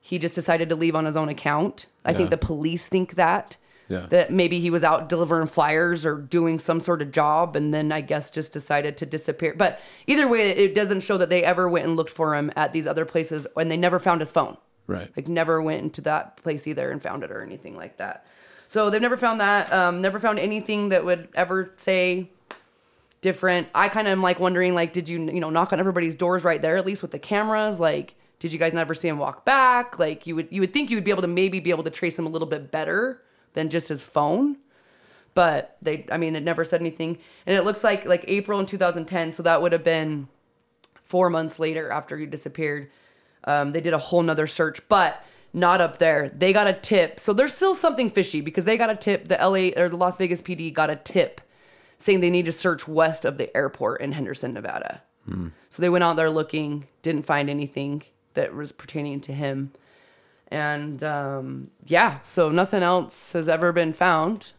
he just decided to leave on his own account. I think the police think that Yeah. that maybe he was out delivering flyers or doing some sort of job, and then I guess just decided to disappear. But either way, it doesn't show that they ever went and looked for him at these other places, and they never found his phone. Right. Like never went into that place either and found it or anything like that. So they've never found that. Um, never found anything that would ever say different. I kind of am like wondering, like, did you you know knock on everybody's doors right there at least with the cameras? Like, did you guys never see him walk back? Like, you would you would think you would be able to maybe be able to trace him a little bit better than just his phone. But they, I mean, it never said anything, and it looks like like April in 2010. So that would have been four months later after he disappeared. Um, they did a whole nother search, but not up there. They got a tip. So there's still something fishy because they got a tip. The LA or the Las Vegas PD got a tip saying they need to search west of the airport in Henderson, Nevada. So they went out there looking, didn't find anything that was pertaining to him. And um, yeah, so nothing else has ever been found.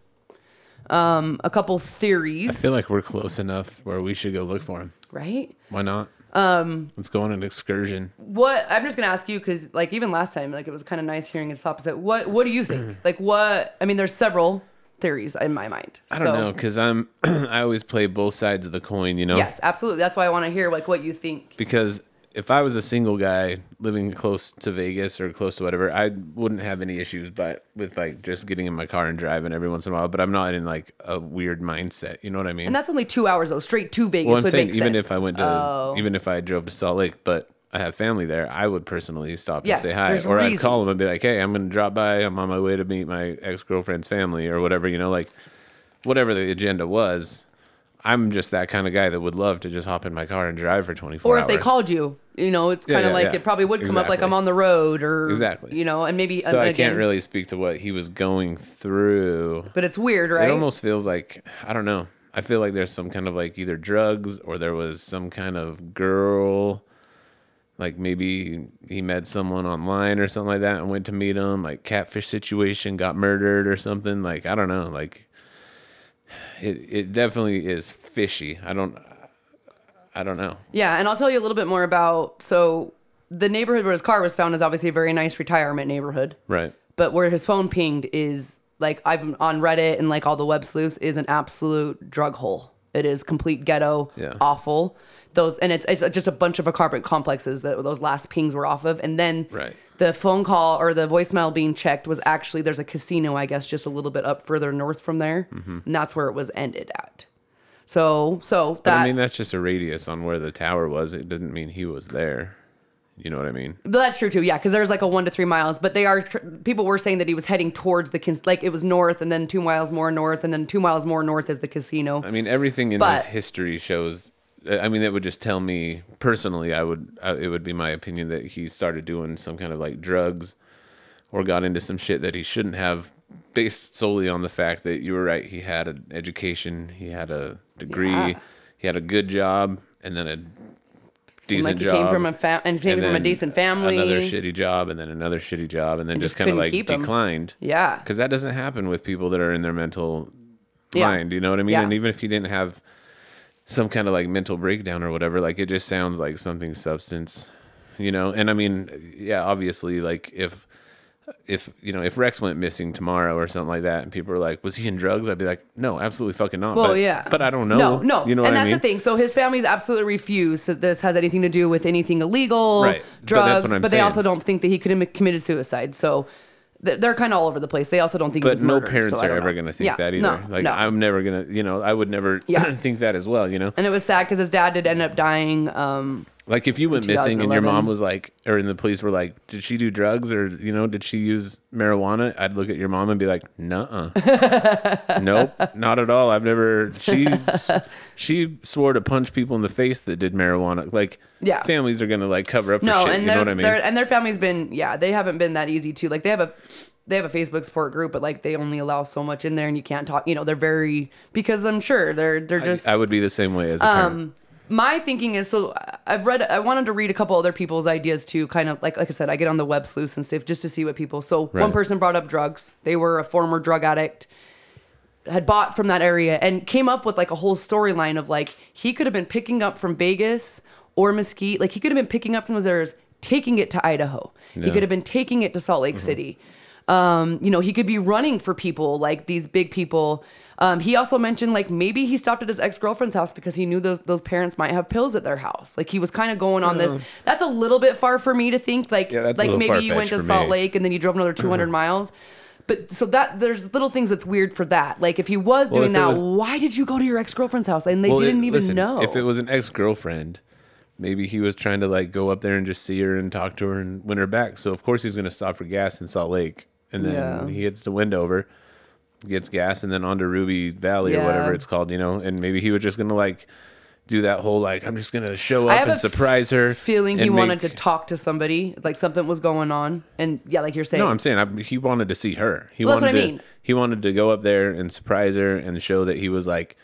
Um, a couple theories, I feel like we're close enough where we should go look for him. right? Why not? Um. Let's go on an excursion. what I'm just gonna ask you because like even last time like it was kind of nice hearing its opposite. What what do you think? [clears throat] like what I mean, there's several theories in my mind. I don't know because I'm. [clears throat] I always play both sides of the coin. You know. Yes, absolutely. That's why I want to hear like what you think. because if I was a single guy living close to Vegas or close to whatever, I wouldn't have any issues but with like just getting in my car and driving every once in a while. But I'm not in like a weird mindset. You know what I mean? And that's only two hours though, straight to Vegas well, I'm saying even sense. if I went to Oh. even if I drove to Salt Lake, but I have family there, I would personally stop and Yes, say hi, or I'd call them and be like, "Hey, I'm going to drop by. I'm on my way to meet my ex girlfriend's family or whatever." You know, like whatever the agenda was. I'm just that kind of guy that would love to just hop in my car and drive for 24 hours. or hours. if they called you, you know, it's kind of yeah, like yeah. it probably would come up like I'm on the road or Exactly. you know, and maybe So I again, can't really speak to what he was going through. But it's weird, right? It almost feels like I don't know. I feel like there's some kind of like either drugs or there was some kind of girl. Like maybe he met someone online or something like that and went to meet him. Like catfish situation, got murdered or something. Like I don't know. Like it it definitely is fishy. I don't I don't know. Yeah, and I'll tell you a little bit more about so the neighborhood where his car was found is obviously a very nice retirement neighborhood. Right. But where his phone pinged is like I'm on Reddit and like all the web sleuths is an absolute drug hole. It is complete ghetto, Yeah. awful. Those and it's it's just a bunch of apartment complexes that those last pings were off of, and then Right. the phone call or the voicemail being checked was actually there's a casino, I guess, just a little bit up further north from there, Mm-hmm. and that's where it was ended at. So so But that I mean, that's just a radius on where the tower was. It didn't mean he was there. You know what I mean? But that's true too, yeah, because there's like a one to three miles. But they are people were saying that he was heading towards the like it was north, and then two miles more north, and then two miles more north is the casino. I mean, everything in But- his history shows. I mean, that would just tell me personally. I would. I, it would be my opinion that he started doing some kind of like drugs, or got into some shit that he shouldn't have, based solely on the fact that you were right. He had an education. He had a degree. Yeah. He had a good job, and then a Seemed decent like he job. came from a fa- and came and from a decent family. Another shitty job, and then another shitty job, and then And just just kind of like declined. Yeah. because that doesn't happen with people that are in their mental Yeah. mind. You know what I mean? Yeah. And even if he didn't have some kind of like mental breakdown or whatever, like it just sounds like something substance. You know, and I mean, yeah, obviously, like if if you know if Rex went missing tomorrow or something like that, and people are like, "Was he in drugs?" I'd be like, "No, absolutely fucking not." Well, but, yeah. but I don't know. No, no. you know and what that's I mean? the thing. So his family's absolutely refused that this has anything to do with anything illegal, Right. But drugs. what I'm they also don't think that he could have committed suicide. So they're kind of all over the place. They also don't think But no parents so are ever going to think Yeah, that either. No, like no. I'm never going to, you know, I would never Yeah. [clears throat] think that as well. You know, and it was sad because his dad did end up dying. Um, Like if you went missing and your mom was like, or in the police were like, did she do drugs or you know, did she use marijuana? I'd look at your mom and be like, nuh [laughs] nope, not at all. I've never. She [laughs] she swore to punch people in the face that did marijuana. Like, Yeah. families are gonna like cover up for no, shit. and You know what I mean? their and their family's been yeah they haven't been that easy too. Like they have a they have a Facebook support group, but like they only allow so much in there, and you can't talk. You know, they're very because I'm sure they're they're just I would be the same way as a Um, parent. My thinking is so I've read I wanted to read a couple other people's ideas too kind of like like I said I get on the web sleuths and stuff just to see what people so one person brought up drugs they were a former drug addict had bought from that area and came up with like a whole storyline of like he could have been picking up from Vegas or Mesquite like he could have been picking up from those areas taking it to Idaho he Yeah. Mm-hmm. could have been taking it to Salt Lake City um, you know, he could be running for people like these big people. Um, he also mentioned like maybe he stopped at his ex girlfriend's house because he knew those those parents might have pills at their house. Like he was kind of going on this. That's a little bit far for me to think. Like Yeah, like maybe you went to Salt. Lake and then you drove another [laughs] 200 miles. But so that there's little things that's weird for that. Like if he was Well, doing that, was- why did you go to your ex girlfriend's house and they Well, didn't even listen, know? If it was an ex girlfriend, maybe he was trying to like go up there and just see her and talk to her and win her back. So of course he's gonna stop for gas in Salt Lake, and then Yeah. he hits the Wendover, gets gas, and then on to Ruby Valley or whatever it's called, you know. And maybe he was just gonna like do that whole like I'm just gonna show up and surprise her. feeling he and wanted to talk to somebody, like something was going on, and yeah, like you're saying, No, I'm saying I, he wanted to see her. He Well, that's wanted what I to. mean. He wanted to go up there and surprise her and show that he was like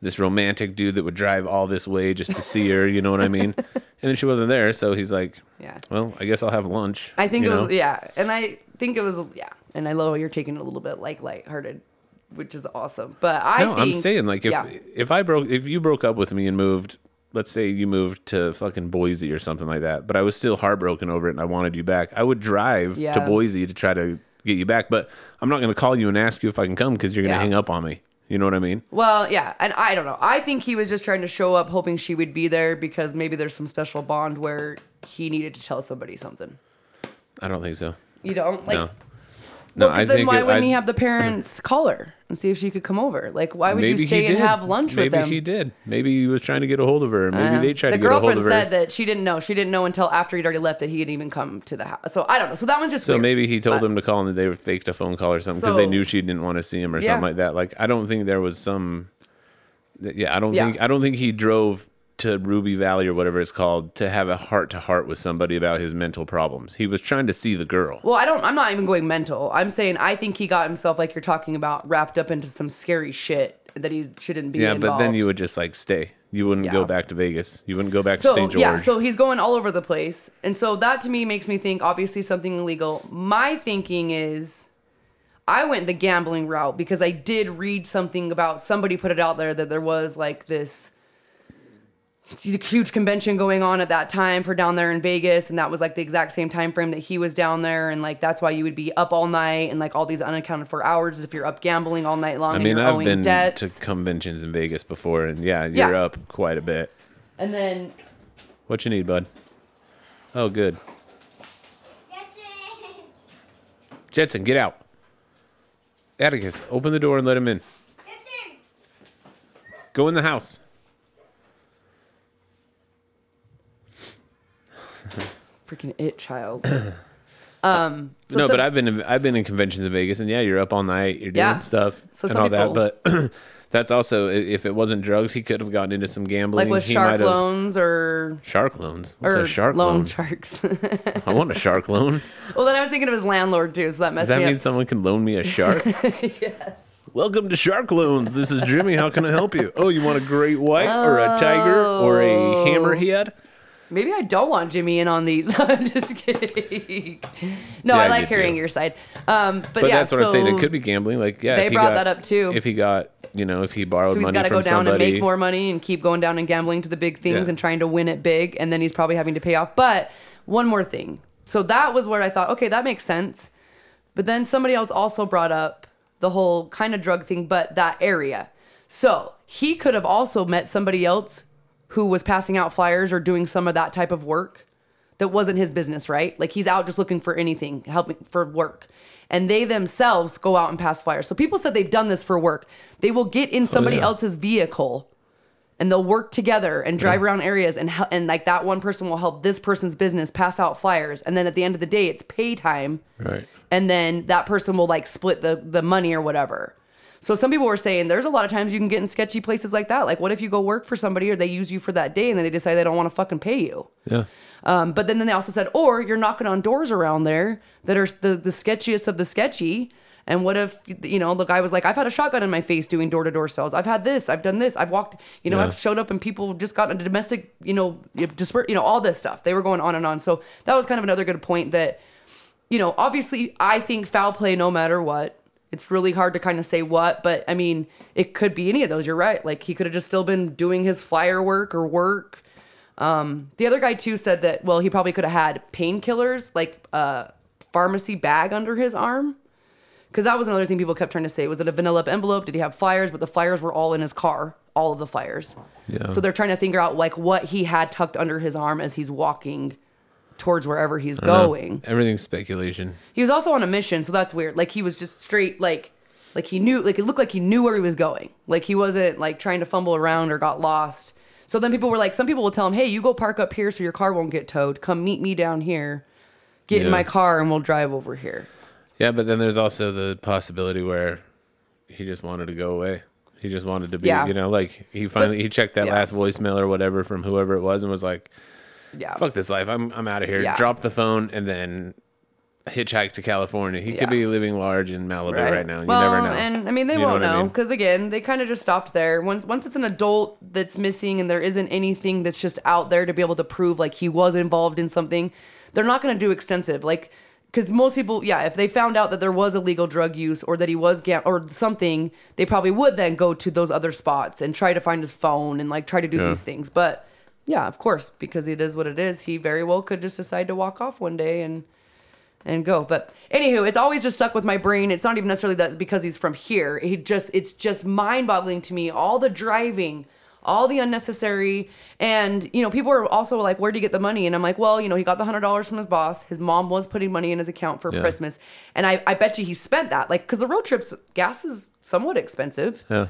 this romantic dude that would drive all this way just to see her. You know what I mean? [laughs] and then she wasn't there, so he's like, Yeah. Well, I guess I'll have lunch. I think it was yeah, and I think it was yeah, and I love how you're taking it a little bit like lighthearted, which is awesome. But I No, think I'm saying like if yeah. if I broke if you broke up with me and moved. Let's say you moved to fucking Boise or something like that, but I was still heartbroken over it and I wanted you back. I would drive to Boise to try to get you back, but I'm not going to call you and ask you if I can come because you're going to Yeah. hang up on me. You know what I mean? Well, yeah, and I don't know. I think he was just trying to show up, hoping she would be there because maybe there's some special bond where he needed to tell somebody something. I don't think so. You don't like. no. No, well, I then think why it- wouldn't I- he have the parents [clears throat] call her and see if she could come over? Like, why would you stay and have lunch maybe with them? Maybe he did. Maybe he was trying to get a hold of her. Maybe Uh, they tried the to get a hold of her. The girlfriend said that she didn't know. She didn't know until after he'd already left that he had even come to the house. So I don't know. So that one's just so weird. maybe he told But- them to call and that they faked a phone call or something because they knew she didn't want to see him or Yeah. something like that. Like I don't think there was some. Yeah, I don't Yeah. think I don't think he drove to Ruby Valley or whatever it's called to have a heart to heart with somebody about his mental problems. He was trying to see the girl. Well, I don't. I'm not even going mental. I'm saying I think he got himself, like you're talking about, wrapped up into some scary shit that he shouldn't be. yeah, involved. but then you would just like stay. You wouldn't go back to Vegas. You wouldn't go back to So St. George. yeah, so he's going all over the place, and so that to me makes me think obviously something illegal. My thinking is, I went the gambling route because I did read something about somebody put it out there that there was like this huge convention going on at that time for down there in Vegas and that was like the exact same time frame that he was down there and like that's why you would be up all night and like all these unaccounted for hours if you're up gambling all night long I and mean, you're I've been debts. to conventions in Vegas before, and yeah, you're Yeah. up quite a bit. and then What you need, bud? Oh, good. Jetson, Jetson get out. Atticus, open the door and let him in. Jetson. Go in the house. Freaking it child. [coughs] um so no, some- but I've been in, I've been in conventions in Vegas, and yeah, you're up all night, you're doing Yeah. stuff So and all people- that. But [coughs] that's also if it wasn't drugs, he could have gotten into some gambling. like with he shark loans or Shark loans. What's or a shark loan loan? sharks. [laughs] I want a shark loan. well then I was thinking of his landlord too, so that Does that me mean up. someone can loan me a shark? [laughs] yes. Welcome to Shark Loans. This is Jimmy. How can I help you? Oh, you want a great white or a tiger or a hammerhead? Maybe I don't want Jimmy in on these. [laughs] I'm just kidding. No, Yeah, I you like hearing do. your side. Um, but, But yeah, that's what I'm saying. It could be gambling. Like, yeah, They if he brought got- that up, too. If he got, you know, if he borrowed So he's money got to from go down somebody, and make more money and keep going down and gambling to the big things Yeah. and trying to win it big. And then he's probably having to pay off. But one more thing. So that was where I thought, okay, that makes sense. But then somebody else also brought up the whole kind of drug thing, but that area. So he could have also met somebody else who was passing out flyers or doing some of that type of work that wasn't his business, right? Like he's out just looking for anything, helping for work. And they themselves go out and pass flyers. So people said they've done this for work. They will get in oh, somebody Oh, yeah. else's vehicle and they'll work together and drive around areas and hel- and like that one person will help this person's business pass out flyers and then at the end of the day it's pay time right? and then that person will like split the the money or whatever. So some people were saying there's a lot of times you can get in sketchy places like that. Like what if you go work for somebody or they use you for that day and then they decide they don't want to fucking pay you. Yeah. Um, but then, then they also said, or you're knocking on doors around there that are the, the sketchiest of the sketchy. And what if, you know, the guy was like, I've had a shotgun in my face doing door to door sales. I've had this. I've done this. I've walked, you know, Yeah. I've showed up and people just got into domestic, you know, disper- you know, all this stuff. They were going on and on. So that was kind of another good point that, you know, obviously I think foul play no matter what. It's really hard to kind of say what, but I mean, it could be any of those. You're right. Like he could have just still been doing his flyer work or work. Um, the other guy too said that well, he probably could have had painkillers, like a pharmacy bag under his arm. Because that was another thing people kept trying to say. Was it a vanilla envelope? Did he have flyers? But the flyers were all in his car, all of the flyers. Yeah. So they're trying to figure out like what he had tucked under his arm as he's walking towards wherever he's going. Everything's speculation. He was also on a mission, so that's weird. Like he was just straight like like he knew like it looked like he knew where he was going. Like he wasn't like trying to fumble around or got lost. So then people were like some people will tell him, "Hey, you go park up here so your car won't get towed. Come meet me down here. Get in my car and we'll drive over here." Yeah, but then there's also the possibility where he just wanted to go away. He just wanted to be, Yeah. you know, like he finally he checked that yeah. last voicemail or whatever from whoever it was and was like, Yeah. "Fuck this life. I'm I'm out of here." Yeah. Dropped the phone and then hitchhike to California. He Yeah. could be living large in Malibu right, now. You well, never know. And I mean, they You won't what I know mean? because again, they kind of just stopped there. Once once it's an adult that's missing and there isn't anything that's just out there to be able to prove like he was involved in something, they're not going to do extensive like. Because most people, yeah, if they found out that there was illegal drug use or that he was gam- or something, they probably would then go to those other spots and try to find his phone and like try to do Yeah. these things. But yeah, of course, because it is what it is. He very well could just decide to walk off one day and and go. But anywho, it's always just stuck with my brain. It's not even necessarily that because he's from here. He just it's just mind boggling to me. All the driving, all the unnecessary, and you know, people are also like, "Where would he get the money?" And I'm like, "Well, you know, he got the hundred dollars from his boss. His mom was putting money in his account for Yeah. Christmas, and I I bet you he spent that. Like, because the road trips, gas is somewhat expensive. yeah.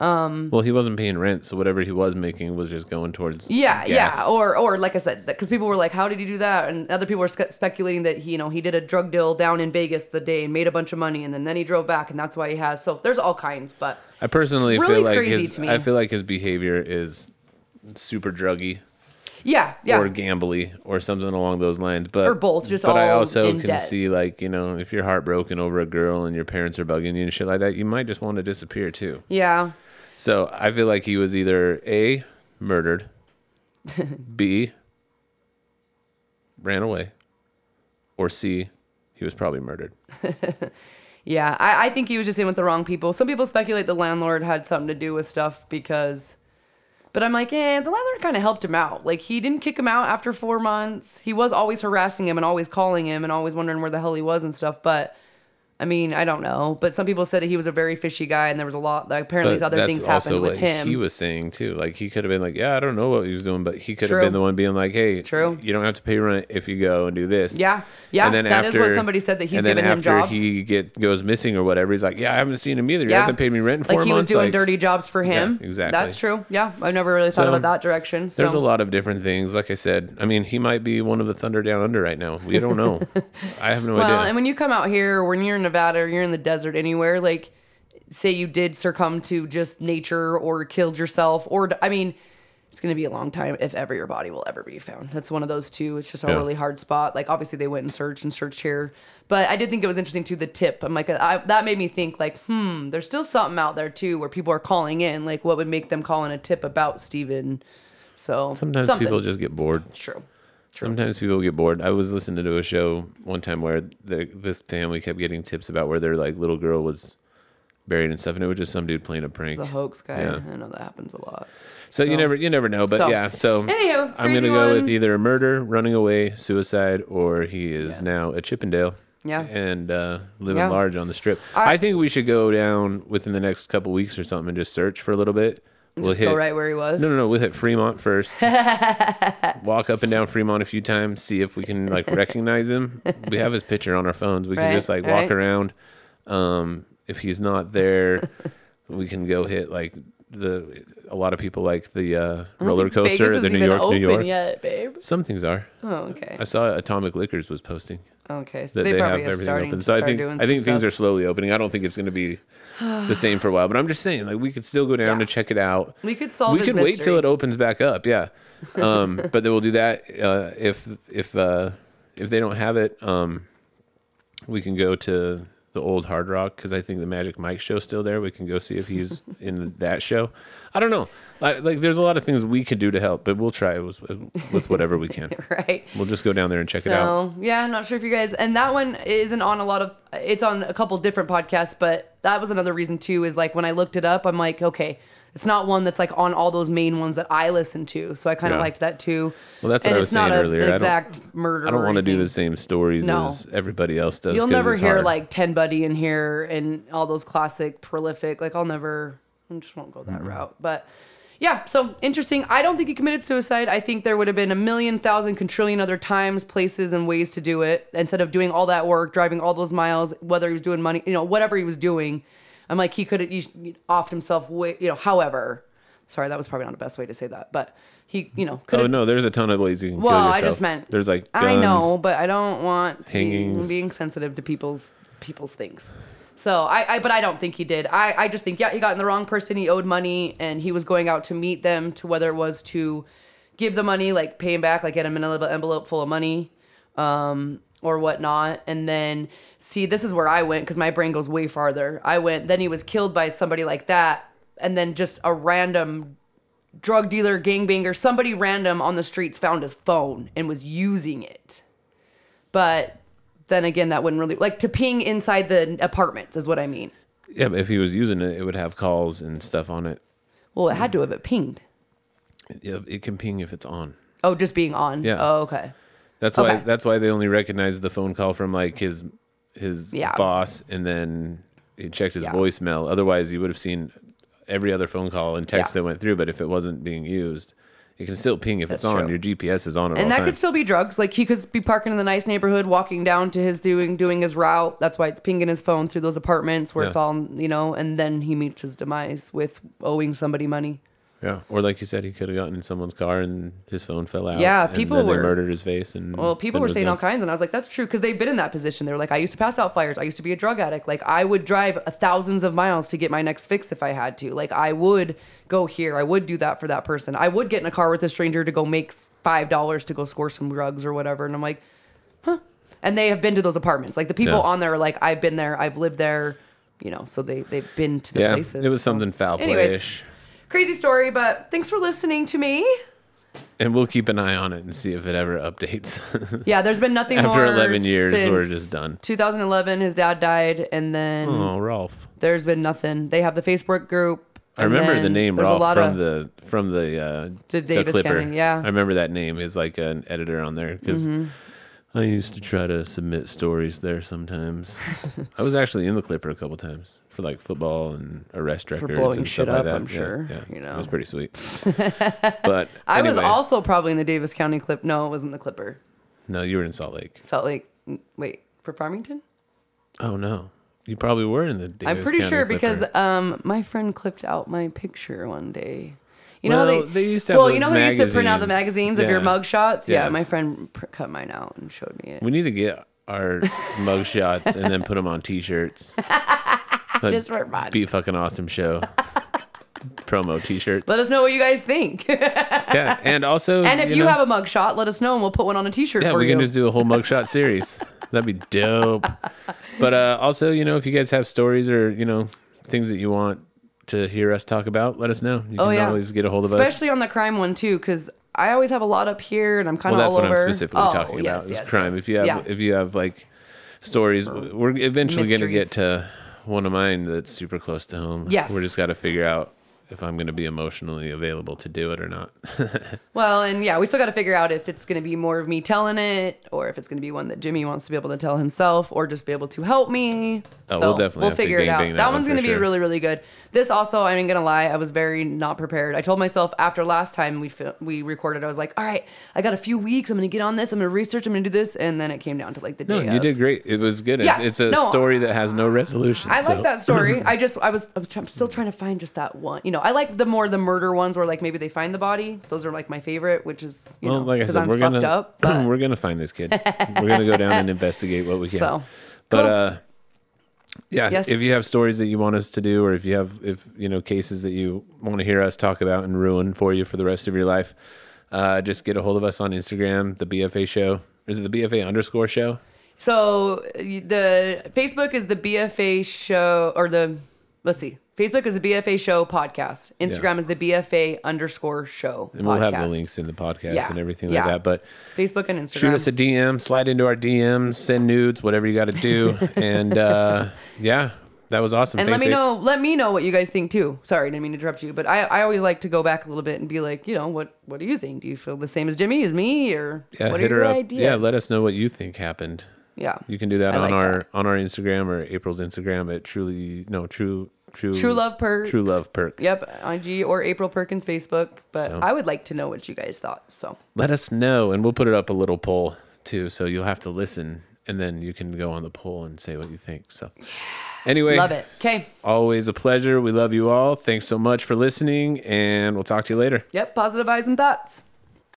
Um, well, he wasn't paying rent, so whatever he was making was just going towards Yeah, gas. yeah, or or like I said, because people were like, "How did he do that?" And other people were spe- speculating that he, you know, he did a drug deal down in Vegas the day and made a bunch of money, and then then he drove back, and that's why he has. So there's all kinds, but I personally Really feel like crazy his to me. I feel like his behavior is super druggy yeah, yeah, or gambly or something along those lines. But Or both, just but I also can debt. see like you know if you're heartbroken over a girl and your parents are bugging you and shit like that, you might just want to disappear too. yeah, So I feel like he was either a murdered, [laughs] b ran away, or c he was probably murdered. [laughs] yeah. I, I think he was just in with the wrong people. Some people speculate the landlord had something to do with stuff because But I'm like, eh, the landlord kind of helped him out. Like he didn't kick him out after four months. He was always harassing him and always calling him and always wondering where the hell he was and stuff. But I mean, I don't know. But some people said that he was a very fishy guy and there was a lot. Like, apparently, other things happened with him. He was saying too. Like he could have been like, yeah, I don't know what he was doing, but he could True. have been the one being like, hey, True. you don't have to pay rent if you go and do this. Yeah. Yeah, And then that is after, what somebody said that he's given him jobs. he get goes missing or whatever, he's like, yeah, I haven't seen him either. He Yeah. hasn't paid me rent for like he was months. doing like, dirty jobs for him. exactly. That's true. Yeah, I've never really thought So, about that direction. So. There's a lot of different things. Like I said, I mean, he might be one of the Thunder Down Under right now. We don't know. [laughs] I have no Well, idea. Well, and when you come out here, when you're in Nevada or you're in the desert anywhere, like say you did succumb to just nature or killed yourself, or I mean, it's going to be a long time if ever your body will ever be found. That's one of those two. It's just a Yeah. really hard spot. Like obviously they went and searched and searched here, but I did think it was interesting too. The tip, I'm like, I, that made me think like, hmm, there's still something out there too where people are calling in. Like, what would make them call in a tip about Steven? So Sometimes something. people just get bored. true. Sometimes people get bored. I was listening to a show one time where the, this family kept getting tips about where their like little girl was buried and stuff, and it was just some dude playing a prank. It's a hoax guy. Yeah. I know that happens a lot. So, you never you never know, but So, yeah. So anywho, I'm gonna go with either a murder, running away, suicide, or he is now a Chippendale. Yeah. and uh, living Yeah. large on the strip. I- I, think we should go down within the next couple weeks or something and just search for a little bit. We'll Just go right where he was. No, no, no. We'll hit Fremont first. [laughs] Walk up and down Fremont a few times, see if we can like recognize him. We have his picture on our phones. We can just like walk right. around. Um, if he's not there, we can go hit like the. A lot of people like the uh, roller coaster at the New York, New York. yet, babe. Some things are. Oh, okay. I saw Atomic Liquors was posting Okay, so that they, they, have everything starting open. So I think I think things stuff. are slowly opening. I don't think it's going to be the [sighs] same for a while, but I'm just saying like we could still go down Yeah. to check it out. We could solve we could wait till it opens back up. Yeah, [laughs] um, but then we'll do that uh, if if uh, if they don't have it. Um, we can go to the old Hard Rock because I think the Magic Mike show's still there. We can go see if he's [laughs] in that show. I don't know. Like, like there's a lot of things we could do to help, but we'll try it with, with whatever we can. [laughs] right. We'll just go down there and check it out. So yeah, I'm not sure if you guys and that one isn't on a lot of it's on a couple different podcasts, but that was another reason too, is like when I looked it up, I'm like, okay, it's not one that's like on all those main ones that I listen to. So I kind of Yeah. liked that too. Well, that's what I was saying earlier. I exact murder. I don't want to do the same stories No. as everybody else does. You'll never hear hard. like Ted Bundy in here and all those classic prolific. Like I'll never, I just won't go that Mm-hmm. route. But yeah, so interesting. I don't think he committed suicide. I think there would have been a million, thousand, quadrillion other times, places, and ways to do it instead of doing all that work, driving all those miles, whether he was doing money, you know, whatever he was doing. I'm like he could have offed himself way, you know. However, sorry, that was probably not the best way to say that, but he, you know, could Oh no, there's a ton of ways you can Well, kill I just meant- there's like guns. I know, but I don't want to be being sensitive to people's people's things. So I, I, but I don't think he did. I, I just think yeah, he got in the wrong person. He owed money, and he was going out to meet them to whether it was to give the money, like pay him back, like get him an envelope envelope full of money, um, or whatnot. And then see, this is where I went because my brain goes way farther. I went. Then he was killed by somebody like that, and then just a random drug dealer, gangbanger, somebody random on the streets found his phone and was using it. But then again, that wouldn't really like to ping inside the apartments is what I mean. Yeah, but if he was using it, it would have calls and stuff on it. Well, it had to have it pinged. Yeah, it can ping if it's on. Oh, just being on. Yeah. Oh, okay. That's why. Okay. That's why they only recognize the phone call from like his his Yeah. boss, and then he checked his Yeah. voicemail. Otherwise, you would have seen every other phone call and text Yeah. that went through. But if it wasn't being used, it can still ping if That's it's on. true. Your GPS is on at And all that times. could still be drugs. Like he could be parking in the nice neighborhood, walking down to his doing doing his route. That's why it's pinging his phone through those apartments where it's Yeah. all you know. And then he meets his demise with owing somebody money. Yeah, or like you said, he could have gotten in someone's car and his phone fell out. Yeah, and people they were- murdered his face. And Well, people were saying all kinds, and I was like, "That's true," because they've been in that position. They're like, "I used to pass out flyers. I used to be a drug addict. Like, I would drive thousands of miles to get my next fix if I had to. Like, I would go here. I would do that for that person. I would get in a car with a stranger to go make five dollars to go score some drugs or whatever." And I'm like, "Huh?" And they have been to those apartments. Like the people Yeah. on there are like, "I've been there. I've lived there." You know, so they they've been to the Yeah, places. it was so- something foul playish. Crazy story, but thanks for listening to me. And we'll keep an eye on it and see if it ever updates. [laughs] Yeah, there's been nothing After more 11 years, we're just done. 2011, his dad died, and then oh, Rolf. there's been nothing. They have the Facebook group. I remember the name there's a Rolf lot from of- the from the uh, The Davis Clipper. County, yeah. I remember that name is like an editor on there because Mm-hmm. I used to try to submit stories there sometimes. [laughs] I was actually in the Clipper a couple times for like football and arrest records blowing and shit stuff like that. I'm Yeah, sure, yeah, you know, it was pretty sweet. [laughs] but I was also probably in the Davis County clip. No, it wasn't the Clipper. no, you were in Salt Lake. Salt Lake. Wait, for Farmington? Oh no, you probably were in the. Davis I'm pretty County sure Clipper. because um my friend clipped out my picture one day. You know how Well, they, they used to have well, you know how they used to print out the magazines. magazines of your mug shots? Yeah, Yeah. my friend pr- cut mine out and showed me it. we need to get our mug shots and then put them on T-shirts. [laughs] But Just for fun. Be fucking awesome show. Promo T-shirts. Let us know what you guys think. [laughs] yeah, and also, and if you, know, have a mug shot, let us know and we'll put one on a t-shirt yeah, for we you. can just do a whole mugshot [laughs] series. That'd be dope. But uh, also, you know, if you guys have stories or you know things that you want to hear us talk about, let us know. You oh can yeah. always get a hold of us. Especially on the crime one too cuz I always have a lot up here and I'm kind Well, of that's all what over. I'm specifically Oh, talking yes, about. Is crime. yes. If you have, yeah. if you have like stories, we're eventually going to get to one of mine that's super close to home. Yes. we're just got to figure out if I'm going to be emotionally available to do it or not. [laughs] Well, and yeah, we still got to figure out if it's going to be more of me telling it, or if it's going to be one that Jimmy wants to be able to tell himself, or just be able to help me. Oh, we'll definitely we'll figure it out. that That, one's going to be sure. really, really good. This also, I ain't gonna lie, I was very not prepared. I told myself after last time we fil- we recorded, I was like, all right, I got a few weeks. I'm gonna get on this. I'm gonna research. I'm gonna do this, and then it came down to like the no, day. you of. did great. It was good. Yeah, it's, it's a no, story that has no resolution. I so- like that story. [laughs] I just, I was, I'm still trying to find just that one. You know, I like the more the murder ones where like maybe they find the body. Those are like my favorite, which is you Well, know like I said, I'm we're fucked gonna up. [clears throat] But we're gonna find this kid. we're gonna go down and [laughs] investigate what we can. So, but cool. uh, yeah, Yes. if you have stories that you want us to do, or if you have if you know cases that you want to hear us talk about and ruin for you for the rest of your life, uh, just get a hold of us on Instagram, the BFA Show. Is it the BFA underscore show? So the Facebook is the BFA show or the let's see. Facebook is the BFA show podcast. Instagram is the BFA underscore show. And we'll have the podcast. links in the podcast Yeah. and everything Yeah. like that. But Facebook and Instagram. shoot us a DM, slide into our DMs, send nudes, whatever you got to do. [laughs] and uh, yeah, that was awesome. and Thanks, let me Abe. know. Let me know what you guys think too. Sorry, I didn't mean to interrupt you, but I, I always like to go back a little bit and be like, you know, what what do you think? Do you feel the same as Jimmy, as me, or Yeah, what hit are her your up. ideas? Yeah, let us know what you think happened. Yeah, You can do that I on like our on our Instagram or April's Instagram at truly no true true True Love Perk. True Love Perk. Yep, IG or April Perkins Facebook. But So- I would like to know what you guys thought. So Let us know, and we'll put it up a little poll too. So you'll have to listen, and then you can go on the poll and say what you think. So anyway, love it. Okay. Always a pleasure. We love you all. Thanks so much for listening, and we'll talk to you later. Yep. Positive eyes and thoughts.